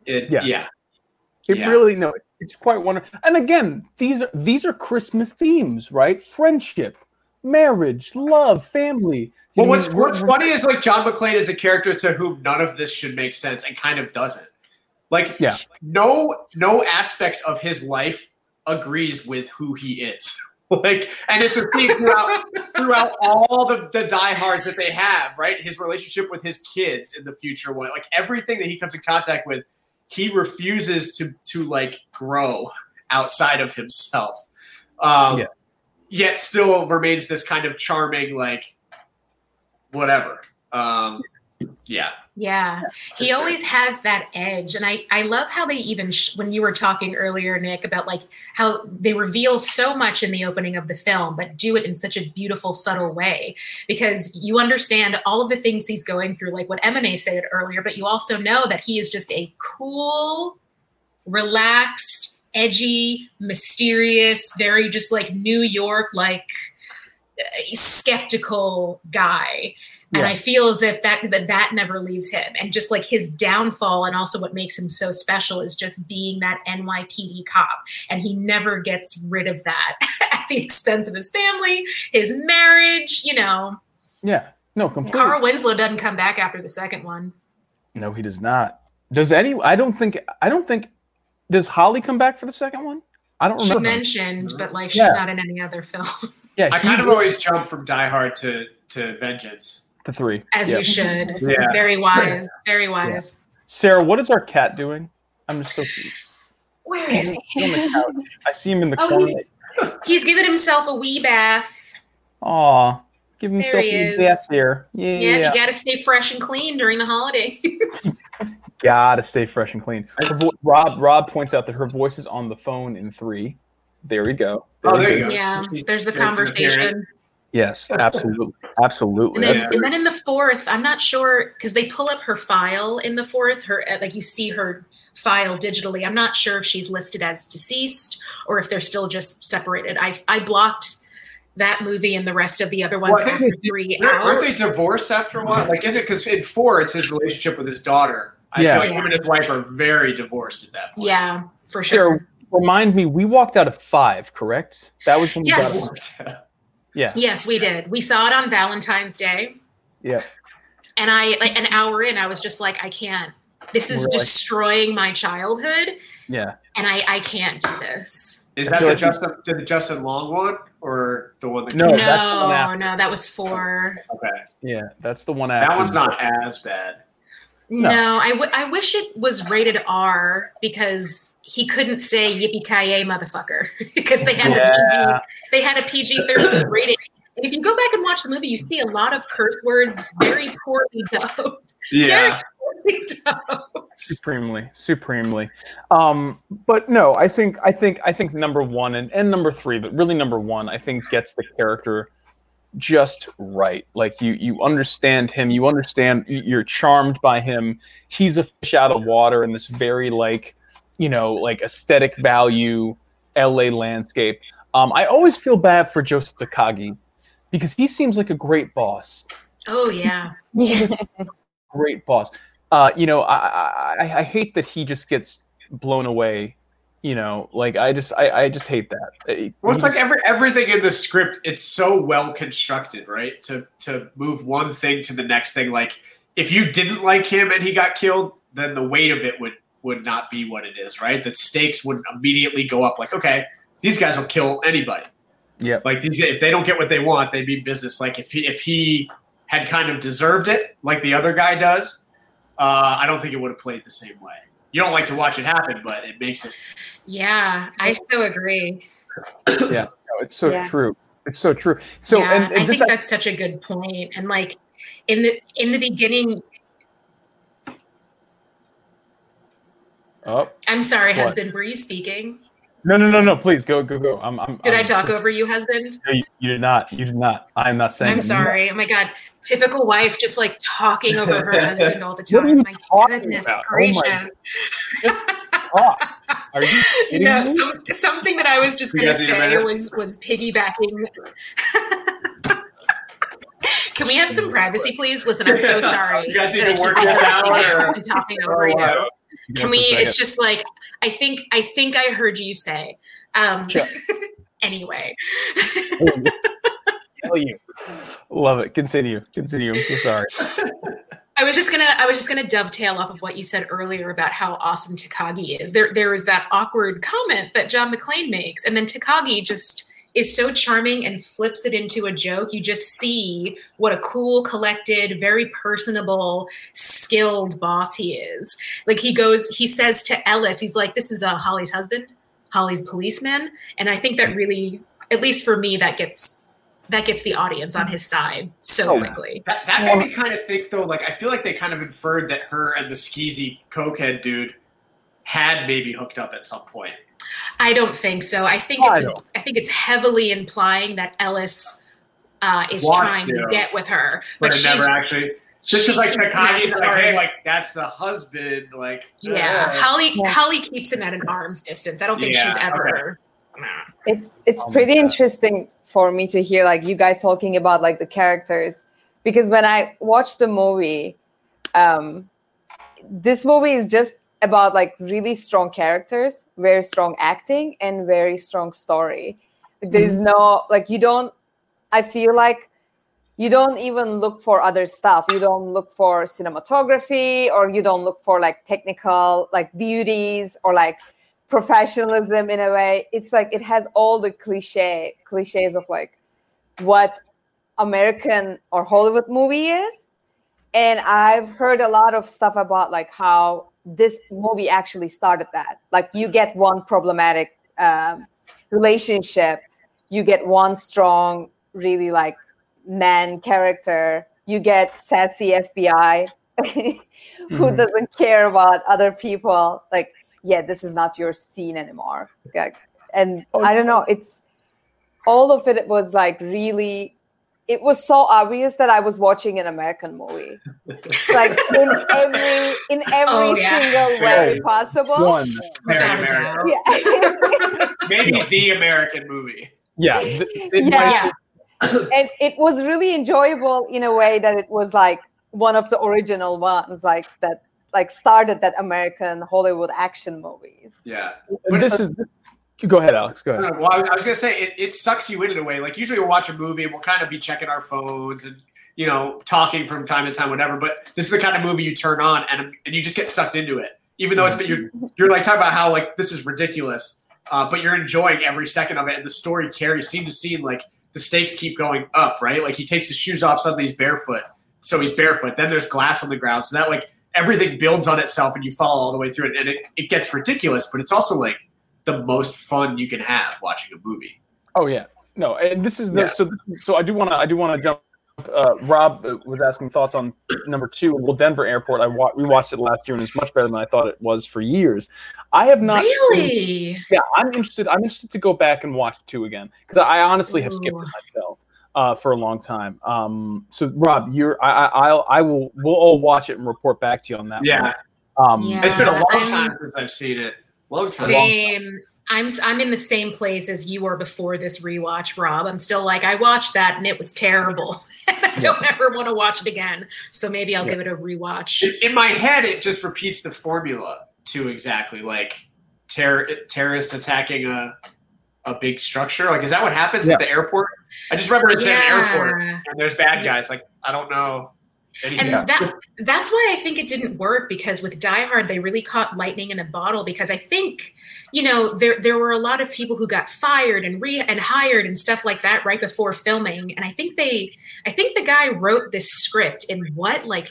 it, Yes. yeah, it yeah. really no it's quite wonderful and again these are these are Christmas themes right friendship marriage love family Well, what's what's funny is like John McClane is a character to whom none of this should make sense and kind of doesn't. Like, Yeah. no no aspect of his life agrees with who he is. like, and it's a theme throughout throughout all the the diehards that they have, right? His relationship with his kids in the future, like everything that he comes in contact with, he refuses to to like grow outside of himself. Um, Yeah. Yet still remains this kind of charming, like whatever. Um, yeah. Yeah, he always has that edge, and I I love how they even sh- when you were talking earlier, Nick, about like how they reveal so much in the opening of the film, but do it in such a beautiful, subtle way. Because you understand all of the things he's going through, like what Emine said earlier, but you also know that he is just a cool, relaxed, edgy, mysterious, very just like New York, like uh, skeptical guy and Yeah. i feel as if that, that that never leaves him and just like his downfall and also what makes him so special is just being that nypd cop and he never gets rid of that at the expense of his family his marriage you know Yeah. No, completely. carl winslow doesn't come back after the second one No, he does not. Does any? I don't think. I don't think. Does Holly come back for the second one? I don't remember. she's remember. mentioned but like she's Yeah. not in any other film Yeah, I kind of always jump from Die Hard to to Vengeance. The three. as Yeah. you should Yeah. very wise very wise Sarah, what is our cat doing? I'm just so. where is he He's the couch. I see him in the oh corner. he's, he's giving himself a wee bath Aw, give There himself he a is. bath there. Yeah, yeah, yeah. you gotta stay fresh and clean during the holidays Gotta stay fresh and clean. Vo- Rob Rob points out that her voice is on the phone in three. There we go. Oh, there you go. yeah there's the Makes an appearance. conversation Yes, absolutely, absolutely. And then, That's and then in the fourth, I'm not sure because they pull up her file in the fourth. Her uh, like you see her file digitally. I'm not sure if she's listed as deceased or if they're still just separated. I I blocked that movie and the rest of the other ones Well, I think after they- three Aren't they divorced after a while? Like, is it because in four it's his relationship with his daughter? I Yeah. feel like him and his wife are very divorced at that point. Yeah, for sure. Sarah, remind me, we walked out of five, correct? That was when we Yes. got out. Yeah. Yes, we did. We saw it on Valentine's Day, Yeah. and I like an hour in, I was just like, I can't. This is Really? destroying my childhood, Yeah. and I I can't do this. Is that the like you- Justin the Justin Long one or the one that No, no, that's the one after. no, that was four. Okay. Yeah, that's the one after. That one's not as bad. No, No. I, w- I wish it was rated R because he couldn't say yippee ki yay motherfucker because they had Yeah. the PG, they had a PG thirteen rating. And if you go back and watch the movie, you see a lot of curse words very poorly dubbed. Very poorly dubbed. supremely supremely um but no i think i think i think number one and, and number three but really number one i think gets the character just right like you you understand him you understand you're charmed by him he's a fish out of water in this very like you know like aesthetic value la landscape um i always feel bad for joseph takagi because he seems like a great boss Oh yeah. great boss. Uh, you know, I, I I hate that he just gets blown away. You know, like I just I, I just hate that. Uh, Well, it's he like just- every everything in the script. It's so well constructed, right? To to move one thing to the next thing. Like if you didn't like him and he got killed, then the weight of it would would not be what it is, right? The stakes would immediately go up. Like okay, these guys will kill anybody. yeah, Like these, if they don't get what they want, they mean business. Like if he if he had kind of deserved it, like the other guy does, uh, I don't think it would have played the same way. You don't like to watch it happen, but it makes it. Yeah, I so agree. yeah, no, it's so Yeah. true. It's so true. So yeah, and, I and this think that's such a good point. And like in the in the beginning, oh I'm sorry, What? husband, were you speaking? no no no no please go go go. I'm, I'm Did I I'm talk just- over you, husband? No, you, you did not. You did not. I'm not saying. I'm sorry. Oh my god, typical wife, just like talking over her husband all the time. What are you my talking goodness about? Oh my gracious! Are you kidding no, me? some, something that I was just going to guys need a say was was piggybacking. Can we have some privacy, please? Listen, I'm so sorry. You guys need that to work keep this out, or- talking over oh, you. Can we? It's just like I think. I think I heard you say. Um, anyway, Hell you. Love it. Continue. Continue. I'm so sorry. I was just gonna I was just gonna dovetail off of what you said earlier about how awesome Takagi is. There there is that awkward comment that John McClane makes, and then Takagi just is so charming and flips it into a joke. You just see what a cool, collected, very personable, skilled boss he is. Like he goes, he says to Ellis, he's like, "This is uh, Holly's husband, Holly's policeman," and I think that really, at least for me, that gets that gets the audience on his side so quickly. That, that made me kind of think though. Like I feel like they kind of inferred that her and the skeezy cokehead dude had maybe hooked up at some point. I don't think so. I think I it's don't. I think it's heavily implying that Ellis uh, is Wants trying to to. get with her, but, but it she's never actually. Just she like keeps Takagi's him like, hey, like that's the husband, like yeah. uh, Holly Holly keeps him at an arm's distance. I don't think Yeah, she's ever. it's it's Oh pretty interesting for me to hear like you guys talking about like the characters because when I watched the movie, um, this movie is just about like really strong characters, very strong acting, and very strong story. Like, there's Mm-hmm. no like you don't. I feel like you don't even look for other stuff. You don't look for cinematography, or you don't look for like technical like beauties or like professionalism in a way. It's like it has all the cliche cliches of like what American or Hollywood movie is. And I've heard a lot of stuff about like how this movie actually started that. Like you get one problematic um, relationship, you get one strong, really like man character, you get sassy FBI who Mhm. doesn't care about other people. Like, yeah, this is not your scene anymore. Like, and I don't know, it's all of it was like really it was so obvious that I was watching an American movie. Like in every in oh, every Oh, yeah. single way possible. One. very American. Yeah. maybe the American movie. Yeah. th- it yeah. might- and it was really enjoyable in a way that it was like one of the original ones, like that like started that American Hollywood action movies. Yeah. But this is. Go ahead, Alex. Go ahead. well, I was, gonna say it, it sucks you in in a way. Like usually we'll watch a movie and we'll kind of be checking our phones and you know talking from time to time, whatever. But this is the kind of movie you turn on and and you just get sucked into it, even though it's but you're you're like talking about how like this is ridiculous, uh, but you're enjoying every second of it, and the story carries scene to scene. Like the stakes keep going up, right? Like he takes his shoes off, suddenly he's barefoot, so he's barefoot. Then there's glass on the ground, so that like everything builds on itself, and you follow all the way through it, and it, it gets ridiculous, but it's also like the most fun you can have watching a movie. Oh yeah, no, and this is the Yeah. so so I do want to I do want to jump. Uh, Rob was asking thoughts on number two. Well, Denver Airport. I wa- we watched it last year and it's much better than I thought it was for years. I have not. Really? yeah, I'm interested. I'm interested to go back and watch two again because I honestly have skipped it myself uh, for a long time. Um, so Rob, you're I, I I'll I will we'll all watch it and report back to you on that. Yeah. one. Um, Yeah. It's been a long I'm- time since I've seen it. Long time. Same. I'm I'm in the same place as you were before this rewatch, Rob. I'm still like I watched that and it was terrible. I don't ever want to watch it again. So maybe I'll Yeah. give it a rewatch. In, in my head, it just repeats the formula to exactly like terror terrorists attacking a a big structure. Like, is that what happens Yeah. at the airport? I just remember it's at an airport and there's bad guys. Like, I don't know. And that that's why I think it didn't work because with Die Hard they really caught lightning in a bottle because I think you know there there were a lot of people who got fired and re and hired and stuff like that right before filming and I think they I think the guy wrote this script in what like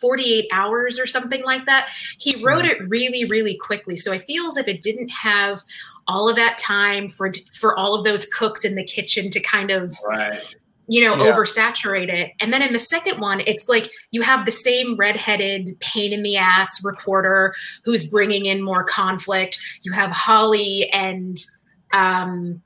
48 hours or something like that. He wrote it really really quickly so I feel as if it didn't have all of that time for for all of those cooks in the kitchen to kind of right. You know, Yeah. oversaturate it. And then in the second one, it's like you have the same redheaded pain in the ass reporter who's bringing in more conflict. You have Holly and um,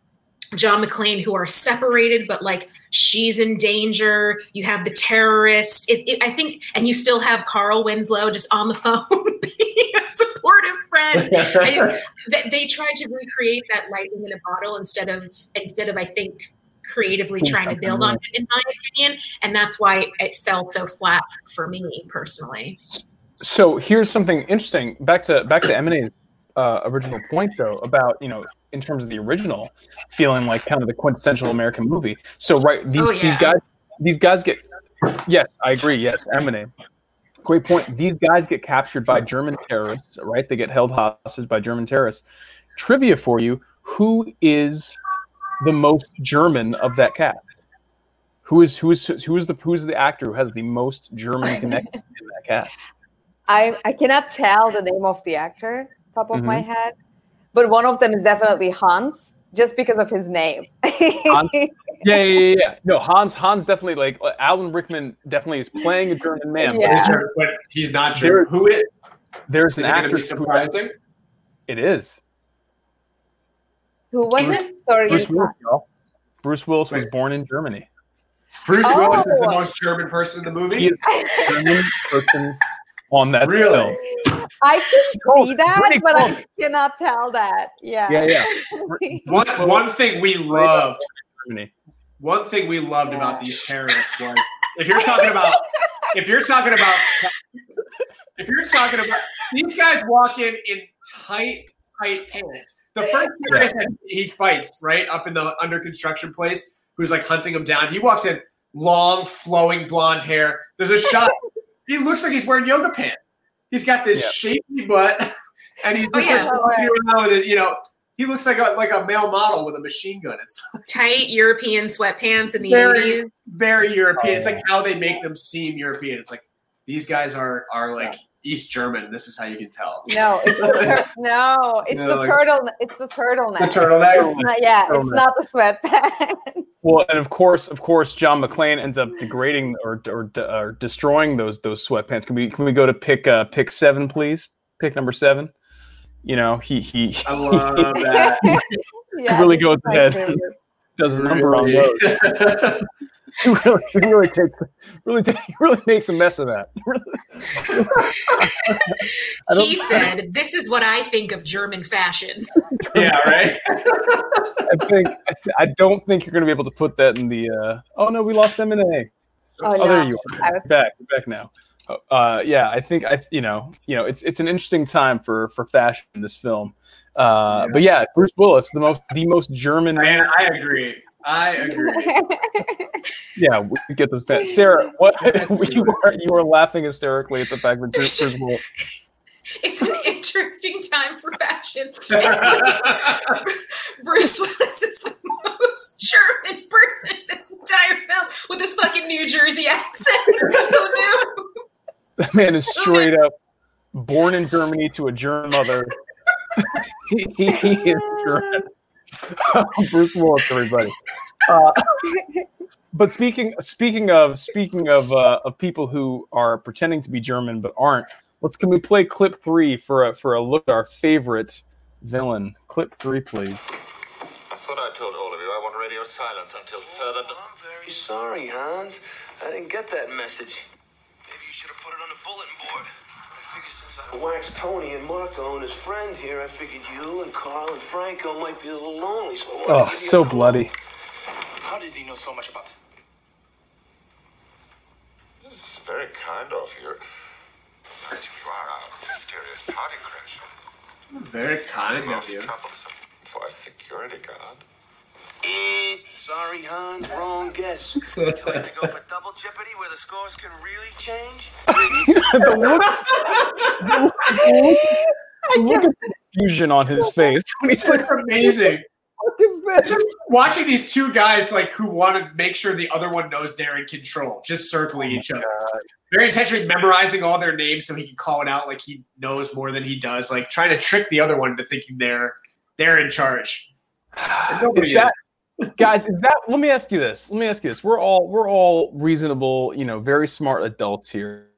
John McClane who are separated, but like she's in danger. You have the terrorist. It, it, I think, and you still have Carl Winslow just on the phone being a supportive friend. I, they, they tried to recreate that lightning in a bottle instead of instead of I think creatively trying to build on it in my opinion and that's why it fell so flat for me personally so here's something interesting. Back to back to Emine's uh, original point though about you know in terms of the original feeling like kind of the quintessential American movie. So right these Oh, these guys these guys get yes I agree yes Emine. Great point. These guys get captured by German terrorists, right? They get held hostage by German terrorists. Trivia for you: Who is the most German of that cast? Who is who is who is the who is the actor who has the most German connection in that cast? I I cannot tell the name of the actor top of my Mhm. head, but one of them is definitely Hans, just because of his name. Hans? Yeah, yeah, yeah, yeah. No, Hans Hans definitely like uh, Alan Rickman definitely is playing a German man. Yeah. But is But he's not German. Who is? there's Is an it actor be who has- surprising? It is. Who was Is it? Sorry. Bruce Willis. y'all. Bruce Willis was born in Germany. Bruce Willis is the Oh. most German person in the movie. He is the German person on that Really? film. I can oh, see that, pretty but I cannot tell that. Yeah. Yeah, yeah. One one thing we loved, Germany. one thing we loved about these terrorists was if you're talking about if you're talking about if you're talking about these guys walk in in tight tight pants. The first terrorist that he fights right up in the under construction place, who's like hunting him down. He walks in long flowing blonde hair. There's a shot. he looks like he's wearing yoga pants. He's got this Yeah. shapely butt, and he's Oh, yeah. walking around with it. You know, he looks like a like a male model with a machine gun. It's Tight European sweatpants in the very, 80s. very European. It's oh. like how they make them seem European. It's like these guys are are like East German. This is how you can tell. No, it's the tur- no, it's No, the like- turtle. It's the turtleneck. The turtlenecks. It's not, yeah, it's not the sweatpants. Well, and of course, of course, John McClane ends up degrading or or, or destroying those those sweatpants. Can we can we go to pick uh, pick seven, please? Pick number seven. You know, he he, I love that. Yeah, really it's goes ahead. favorite. Does a number on those. he really, he really takes really ta- he really makes a mess of that. I don't- He said, This is what I think of German fashion. yeah, right. I think I, don't think you're going to be able to put that in the. Uh, oh no, we lost M and A. Oh, Oh, there you are. I was- Back, back now. Uh, yeah, I think I, you know, you know, it's it's an interesting time for for fashion in this film. Uh, But yeah, Bruce Willis, the most the most German I, man. I agree. I agree. Yeah, we get this back. Sarah, what you are you are laughing hysterically at the fact that Bruce, Bruce Willis. It's an interesting time for fashion. Bruce Willis is the most German person in this entire film with this fucking New Jersey accent. Who knew? That man is straight up born in Germany to a German mother. He, he, he is German. Bruce Willis, everybody. Uh, but speaking speaking of speaking of uh, of people who are pretending to be German but aren't, let's can we play clip three for a for a look at our favorite villain? Clip three, please. I thought I told all of you I want radio silence until further. I'm very sorry, Hans. I didn't get that message. Maybe you should have put it on the bulletin board. I figured since I waxed Tony and Marco and his friend here, I figured you and Carl and Franco might be a little lonely. So I Oh, so a call. bloody. How does he know so much about this? This is very kind of you. Yes, you are a mysterious party crasher. Very kind of Most you. troublesome for a security guard. Eh, sorry, Hans. Wrong guess. Would you like to go for double jeopardy where the scores can really change? the look, the look of confusion on his face when he's like, amazing. "What is this?" Just watching these two guys like who want to make sure the other one knows they're in control, just circling each other. Very intentionally memorizing all their names so he can call it out like he knows more than he does, like trying to trick the other one into thinking they're they're in charge. And nobody Is that, guys? Is that? Let me ask you this. Let me ask you this. We're all we're all reasonable, you know, very smart adults here.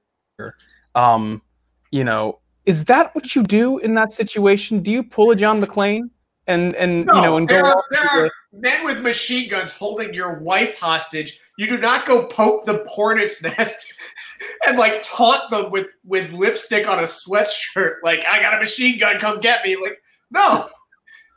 Um, you know, is that what you do in that situation? Do you pull a John McClane and and No, you know and go? there, are, there are the- men with machine guns holding your wife hostage. You do not go poke the hornet's nest and like taunt them with with lipstick on a sweatshirt. Like I got a machine gun, come get me. Like no,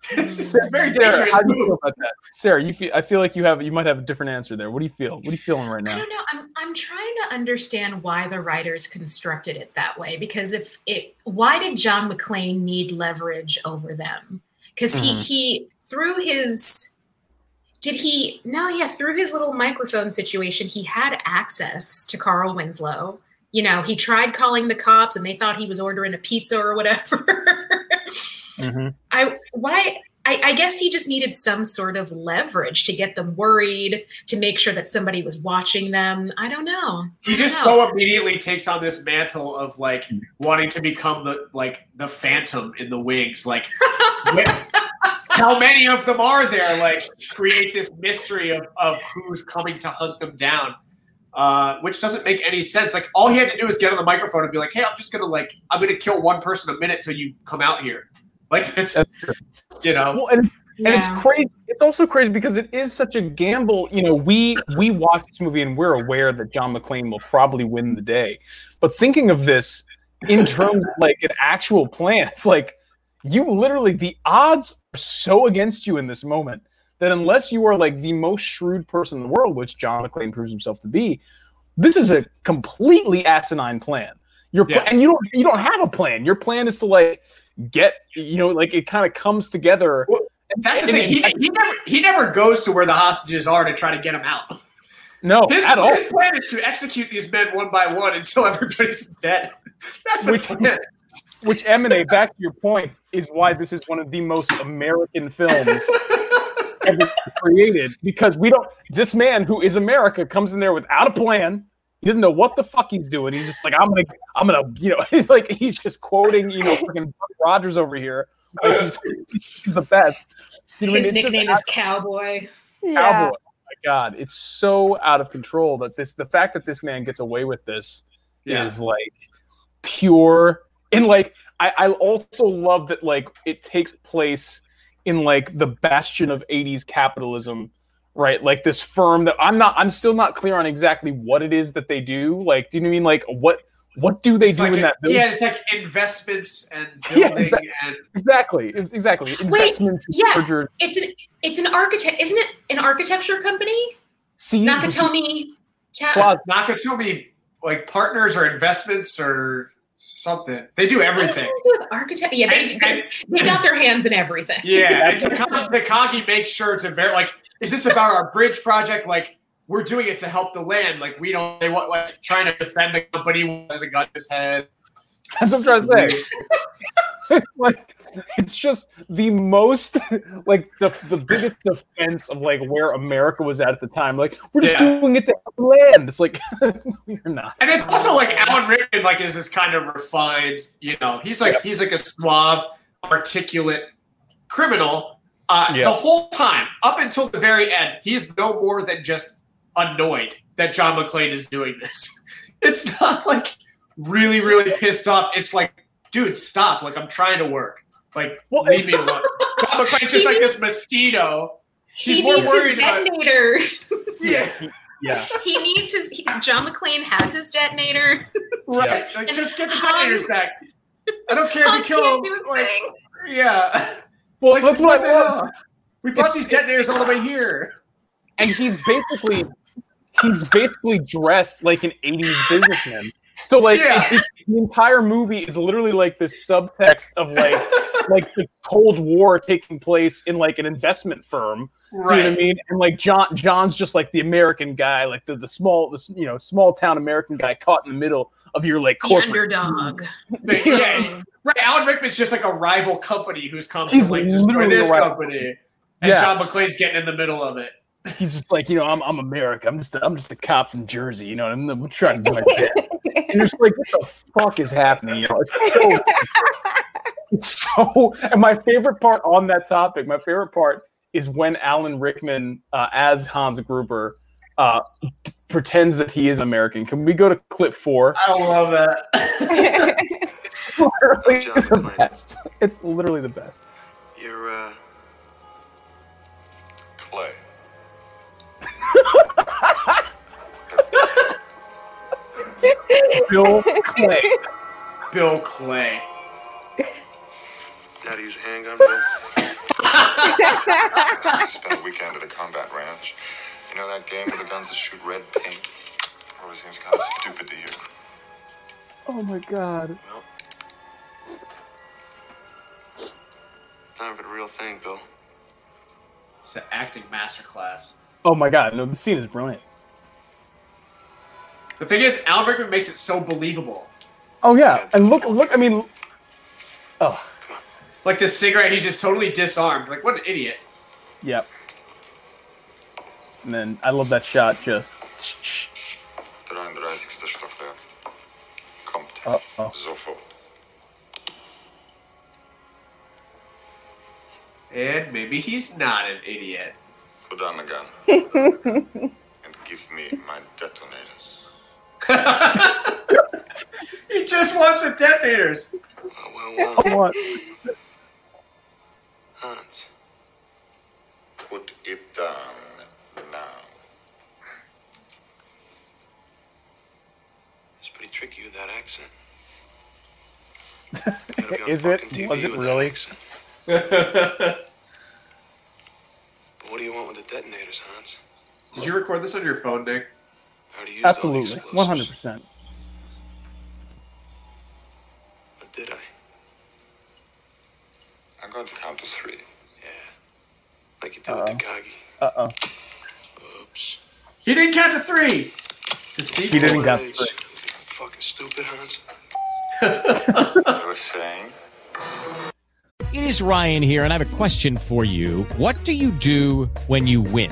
it's, it's very Sarah, dangerous how do you feel about that? Sarah, you feel, I feel like you have you might have a different answer there. What do you feel? What are you feeling right now? I now? don't know. I'm I'm trying to understand why the writers constructed it that way. Because if it, why did John McClane need leverage over them? Because he Mhm. he through his did he no yeah through his little microphone situation he had access to Carl Winslow. You know he tried calling the cops and they thought he was ordering a pizza or whatever. Mm-hmm. I why I, I guess he just needed some sort of leverage to get them worried, to make sure that somebody was watching them. I don't know. He just don't know. so immediately takes on this mantle of like wanting to become the like the phantom in the wings. Like wh- how many of them are there? Like create this mystery of, of who's coming to hunt them down. Uh, which doesn't make any sense. Like all he had to do was get on the microphone and be like, "Hey, I'm just gonna like I'm gonna kill one person a minute till you come out here." Like it's you know. Well, and, and it's crazy. It's also crazy because it is such a gamble. You know, we we watch this movie and we're aware that John McClane will probably win the day. But thinking of this in terms of like an actual plan, it's like you literally the odds are so against you in this moment that unless you are like the most shrewd person in the world, which John McClane proves himself to be, this is a completely asinine plan. Your pla- Yeah. and you don't you don't have a plan. Your plan is to like get you know like it kind of comes together. That's the thing. He, he never he never goes to where the hostages are to try to get them out. no, His, at all. his plan is to execute these men one by one until everybody's dead. That's the Which- plan. Which emanate back to your point is why this is one of the most American films ever created because we don't. This man who is America comes in there without a plan. He doesn't know what the fuck he's doing. He's just like, I'm gonna, I'm gonna, you know, like he's just quoting, you know, fucking Buck Rogers over here. Like he's, he's the best. You know His mean? Just nickname is Cowboy. Yeah. Cowboy. Oh my god, it's so out of control that this the fact that this man gets away with this Yeah. is like pure and like I, I also love that like it takes place in like the bastion of 80s capitalism right like this firm that i'm not i'm still not clear on exactly what it is that they do like do you know i mean like what what do they It's do like in a- that building Yeah, it's like investments and Yeah, building exactly. and exactly exactly investments yeah. merger It's an it's an architect, isn't it? An architecture company? see Nakatomi. Ta-. Nakatomi like partners or investments or something. They do everything. They do architect. Yeah, they, And- they, they got their hands in everything. Yeah, and Takagi, Takagi makes sure to ver like, is this about our bridge project? Like, we're doing it to help the land. Like, we don't. They want like trying to defend the company who has a gun in his head. That's what I'm trying to say. like it's just the most like the, the biggest defense of like where America was at at the time. Like we're just Yeah. doing it to land. It's like you're not. And it's also like Alan Rickman, like, is this kind of refined. You know, he's like he's like a suave, articulate criminal. Uh, Yeah. The whole time, up until the very end, he's no more than just annoyed that John McClane is doing this. It's not like really, really pissed off. It's like, dude, stop! Like I'm trying to work. Like Well, leave me alone. John McClane's just like this mosquito. He's he more needs his worried about- detonator. Yeah, Yeah. he needs his. He, John McClane has his detonator. right. Like just get the Hans- detonators back. I don't care if you kill him. do his Like, yeah. Well, Like, that's what, what I the love. We brought It's- these detonators all the way here. And he's basically he's basically dressed like an 80s businessman. So like Yeah. it- it- the entire movie is literally like this subtext of like like the Cold War taking place in like an investment firm. Do you know what I mean? And like John, John's just like the American guy, like the, the small, the, you know, small town American guy caught in the middle of your like The corporate. underdog. But, yeah, right. Alan Rickman's just like a rival company who's come He's to like destroy this rival. company, and Yeah. John McClane's getting in the middle of it. He's just like, you know, I'm, I'm America. I'm just, a, I'm just a cop from Jersey. You know, and I'm trying to do my bit. And you're just like, what the fuck is happening? You know, it's so, it's so. And my favorite part on that topic, my favorite part is when Alan Rickman, uh, as Hans Gruber, uh, pretends that he is American. Can we go to clip four? I love that. It's literally the best. It's literally the best. You're, uh. Clay. Bill Clay. Bill Clay. Know how to use a handgun, Bill? I Spent a weekend at a combat ranch. You know that game where the guns that shoot red paint? Always seems kind of stupid to you. Oh my god. It's not even a real thing, Bill. It's an acting masterclass. Oh my god. No, the scene is brilliant. The thing is, Alan Rickman makes it so believable. Oh yeah, and look, look. I mean, oh, Like this cigarette, he's just totally disarmed. Like what an idiot. Yep. And then I love that shot. Just 33. Stockwerk. Kommt. Uh-oh. Sofort. And maybe he's not an idiot. Put down the gun and give me my detonators. He just wants the detonators. Well, well, what? Hans. Put it down now. It's pretty tricky with that accent. Is it? Was it really? But what do you want with the detonators, Hans? Did you record this on your phone, Nick? How to use Absolutely. One hundred percent. Or did I? I'm going to count to three. Yeah, Like you did with Takagi. Uh oh. Oops. He didn't count to three. To see. He didn't count to three. Fucking stupid, Hans. You were saying? It is Ryan here, and I have a question for you. What do you do when you win?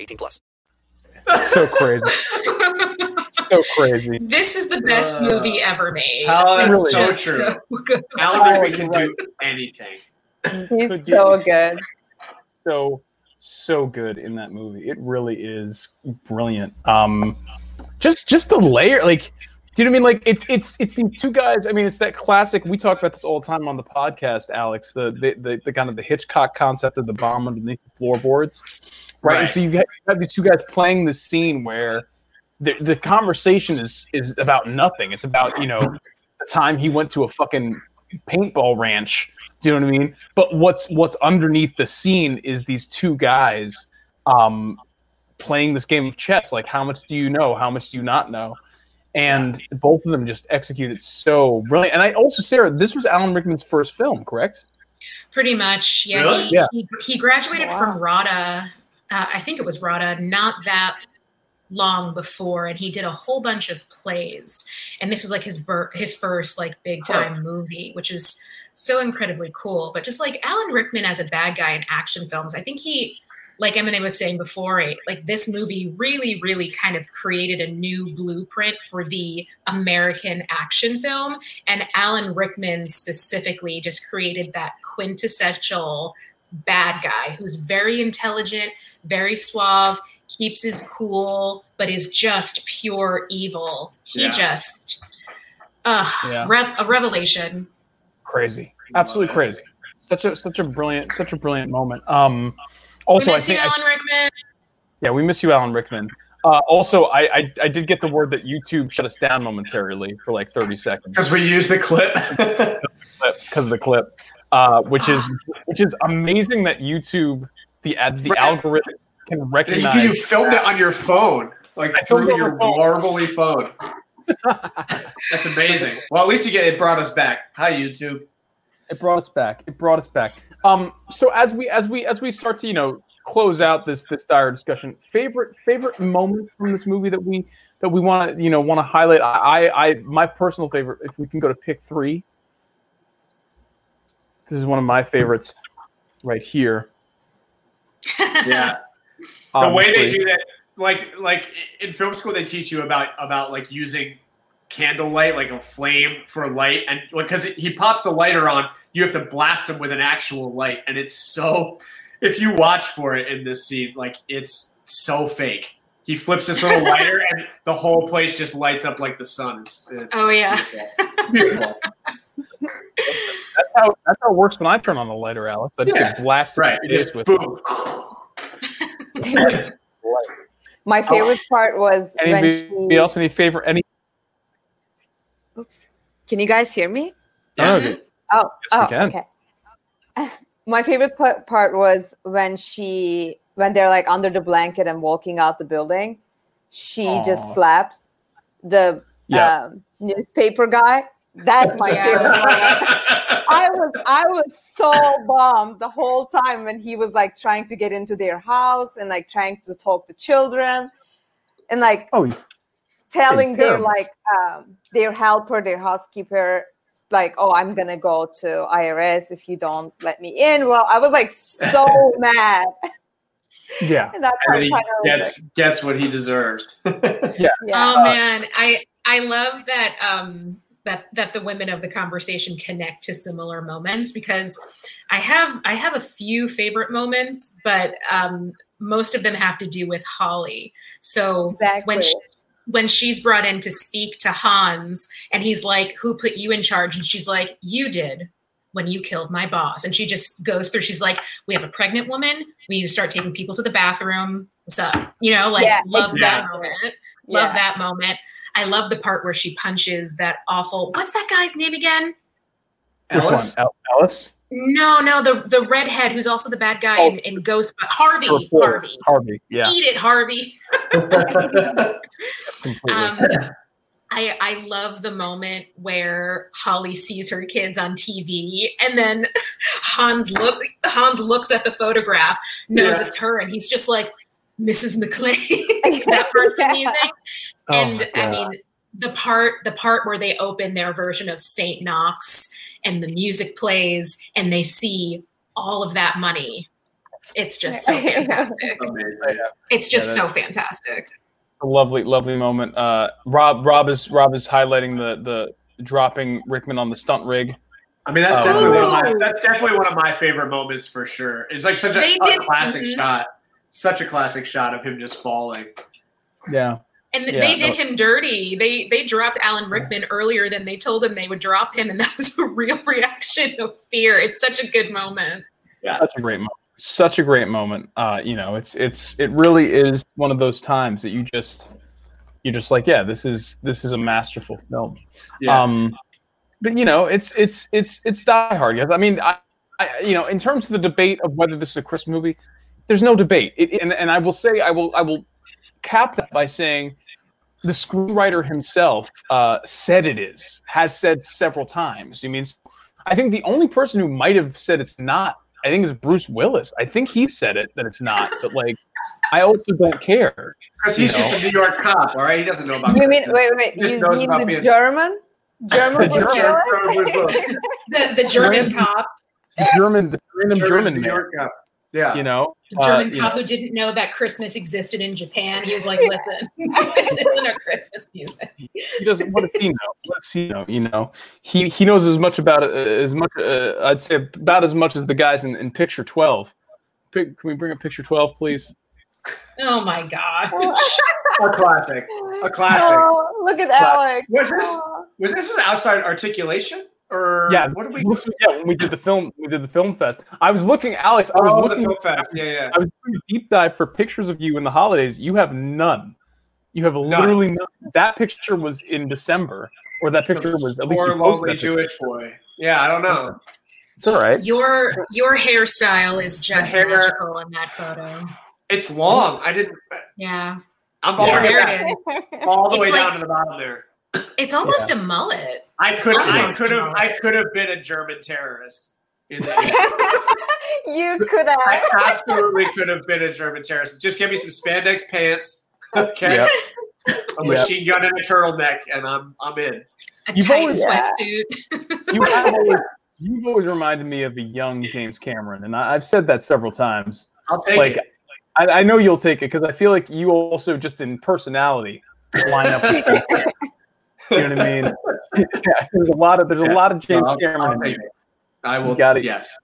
18 plus. So crazy. so crazy. This is the best Uh, movie ever made. How that's Really? so just true. so. Alan Oh, Rickman can you're do anything. He's so good. so so good in that movie. It really is brilliant. Um, just just the layer, like, do you know what I mean? Like, it's it's it's these two guys. I mean, it's that classic. We talk about this all the time on the podcast, Alex. The the the, the kind of the Hitchcock concept of the bomb underneath the floorboards, right? Right. And so you have, you have these two guys playing this scene where the the conversation is is about nothing. It's about you know the time he went to a fucking paintball ranch. Do you know what I mean? But what's what's underneath the scene is these two guys um, playing this game of chess. Like, how much do you know? How much do you not know? And both of them just executed so brilliant. And I also, Sarah, this was Alan Rickman's first film, correct? Pretty much, yeah. Really? He, Yeah. he he graduated Wow. from RADA. Uh, I think it was RADA, not that long before, and he did a whole bunch of plays. And this was like his bir- his first like big time movie, which is so incredibly cool. But just like Alan Rickman as a bad guy in action films, I think he. Like Emine was saying before, eh, like this movie really, really kind of created a new blueprint for the American action film. And Alan Rickman specifically just created that quintessential bad guy who's very intelligent, very suave, keeps his cool, but is just pure evil. He Yeah. just, uh, Yeah. rev- a revelation. Crazy, absolutely crazy. Such a such a brilliant such a brilliant moment. Um, also, we I miss you, think I- Alan Rickman. Yeah, we miss you, Alan Rickman. Uh, also, I, I I did get the word that YouTube shut us down momentarily for like thirty seconds Because we use the clip. because of the clip, uh, which is which is amazing that YouTube the ad, the Right. algorithm can you, recognize. you filmed it on your phone, like I through your my phone. marbly phone. That's amazing. Well, at least you get it brought us back. Hi, YouTube. It brought us back. It brought us back. Um, so as we as we as we start to you know close out this this dire discussion, favorite favorite moments from this movie that we that we want to you know want to highlight. I, I I my personal favorite, if we can go to pick three. This is one of my favorites, right here. Yeah. the way they do that like like in film school they teach you about about like using candlelight like a flame for light and because he pops the lighter on you have to blast him with an actual light and it's so if you watch for it in this scene, like it's so fake. He flips this little lighter, and the whole place just lights up like the sun. It's, it's Oh yeah. beautiful. That's how that's how it works when I turn on the lighter, Alex. I just Yeah. get blasted Right, in it the face just with boom. My favorite part was when Anybody she. else? Any favorite? Any? Oops. Can you guys hear me? Oh, okay. Oh, we oh can. okay. My favorite part was when she, when they're like under the blanket and walking out the building, she just slaps the Yeah. um, newspaper guy. That's my Yeah. favorite. moment. I was I was so bummed the whole time when he was like trying to get into their house and like trying to talk to children and like Oh, he's telling their like um, their helper, their housekeeper, like, "Oh, I'm gonna go to INS if you don't let me in." Well, I was like so mad. yeah. And that And he kinda was gets gets what he deserves. Yeah. yeah. Oh man, I I love that um that that the women of the conversation connect to similar moments because I have I have a few favorite moments, but um most of them have to do with Holly. So when she, when she's brought in to speak to Hans and he's like, "Who put you in charge?" and she's like, "You did." When you killed my boss, and she just goes through. She's like, "We have a pregnant woman. We need to start taking people to the bathroom. What's up? You know, like Yeah, love that moment. Love Yeah. that moment. I love the part where she punches that awful. What's that guy's name again? Which Ellis? one? Al- Ellis? No, no, the the redhead who's also the bad guy in, in Ghost. Harvey. Report. Harvey. Harvey. Yeah. Eat it, Harvey. Um, I I love the moment where Holly sees her kids on TV, and then Hans look Hans looks at the photograph, knows Yeah. it's her, and he's just like, Mrs. McClane. that part's Yeah. amazing. Oh and I mean, the part the part where they open their version of Saint Knox and the music plays, and they see all of that money. It's just so fantastic. It's just so that- fantastic. a lovely, lovely moment. Uh, Rob, Rob is Rob is highlighting the the dropping Rickman on the stunt rig. I mean, that's Oh, definitely one of my that's definitely one of my favorite moments for sure. It's like such a, a did- classic mhm. shot, such a classic shot of him just falling. Yeah. And Yeah, they did no. him dirty. They they dropped Alan Rickman earlier than they told him they would drop him, and that was a real reaction of fear. It's such a good moment. Yeah, Such a great moment. Such a great moment. Uh, you know, it's it's it really is one of those times that you just you're just like, yeah, this is this is a masterful film. Yeah. Um, but you know, it's it's it's it's Die Hard. Yes, I mean, I, I you know, in terms of the debate of whether this is a Christmas movie, there's no debate. It, and and I will say, I will I will cap that by saying the screenwriter himself uh, said it is, has said several times. I mean, I think the only person who might have said it's not, I think, is Bruce Willis. I think he said it that it's not, but like, I also don't care. Because you he's just a New York cop, all right? He doesn't know about You mean Christmas. wait wait you mean the being- German German The German- Willis? German Bruce Willis. The the German cop, The German, the random German, New man, York cop. Yeah. you know, the uh, German you cop know, who didn't know that Christmas existed in Japan. He was like, "Listen, this isn't a Christmas music." he doesn't. What does he know? What does he know? You know, he he knows as much about it uh, as much. Uh, I'd say about as much as the guys in, in picture twelve. Pic, can we bring up picture twelve, please? Oh my god! A classic. A classic. Oh, look at Alex. Was this was this was outside articulation? Or Yeah, what did we this yeah, when we did the film, we did the film fest. I was looking, Alex. I was Oh, the looking. film fest. Yeah, yeah. I was doing a deep dive for pictures of you in the holidays. You have none. You have literally none. That picture was in December, or that picture was at least Poor lonely that picture. Jewish boy. Yeah, I don't know. Listen, It's all right. Your your hairstyle is just hair- magical in that photo. It's long. I didn't. Yeah, I'm yeah, there it it back is. all the It's way like- down to the bottom there. It's almost a mullet. I could. I could have. I could have been a German terrorist. In the, you could have. I absolutely could have been a German terrorist. Just give me some spandex pants, okay, Yep. a Yep. machine gun and a turtleneck, and I'm I'm in. A You've tight always- sweatsuit. You have always, you've always reminded me of a young James Cameron, and I, I've said that several times. I'll take like, it. I, I know you'll take it because I feel like you also just in personality line up. With you know what I mean? Yeah, there's a lot of there's a lot of James No, I'll- Cameron. I'll in take you. it. I will. got it. Yes.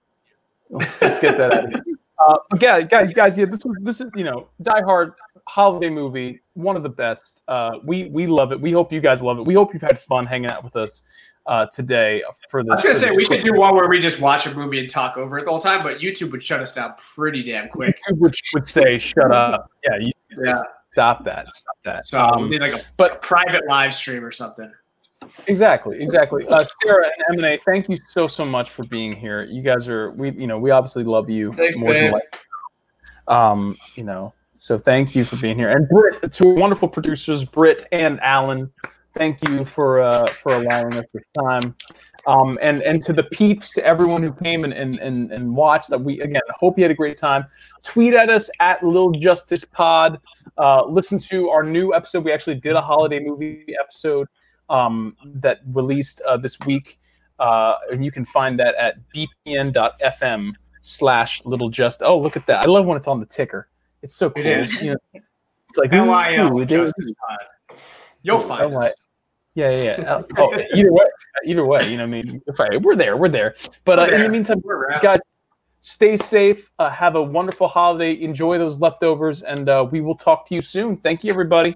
Let's, let's get that out of here. Uh, yeah, guys, guys, yeah, this was this is you know Die Hard holiday movie, one of the best. Uh, we we love it. We hope you guys love it. We hope you've had fun hanging out with us uh, today for this. I was gonna say we should do one where we just watch a movie and talk over it the whole time, but YouTube would shut us down pretty damn quick. would, would say, "Shut up." Yeah, you, Yeah. stop that. Stop that. So Um, we need like a but private live stream or something. Exactly, exactly. Uh, Sarah and Emine, thank you so so much for being here. You guys are we you know we obviously love you Thanks, more than man. like um you know so thank you for being here and Britt two wonderful producers Britt and Alan thank you for uh for allowing us this time um and and to the peeps to everyone who came and and and, and watched that we again hope you had a great time tweet at us at Lil Justice Pod uh listen to our new episode we actually did a holiday movie episode um, that released uh, this week, uh, and you can find that at bpn.fm slash little just. Oh, look at that! I love when it's on the ticker. It's so cool. It is. You know, it's like LIL Justice Pod. You'll find us. Yeah, yeah, yeah. Uh, oh, either way, either way, you know, what I mean, we're there, we're there. But uh, in the meantime, We're guys, stay safe. Uh, have a wonderful holiday. Enjoy those leftovers, and uh, we will talk to you soon. Thank you, everybody.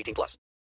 18 plus.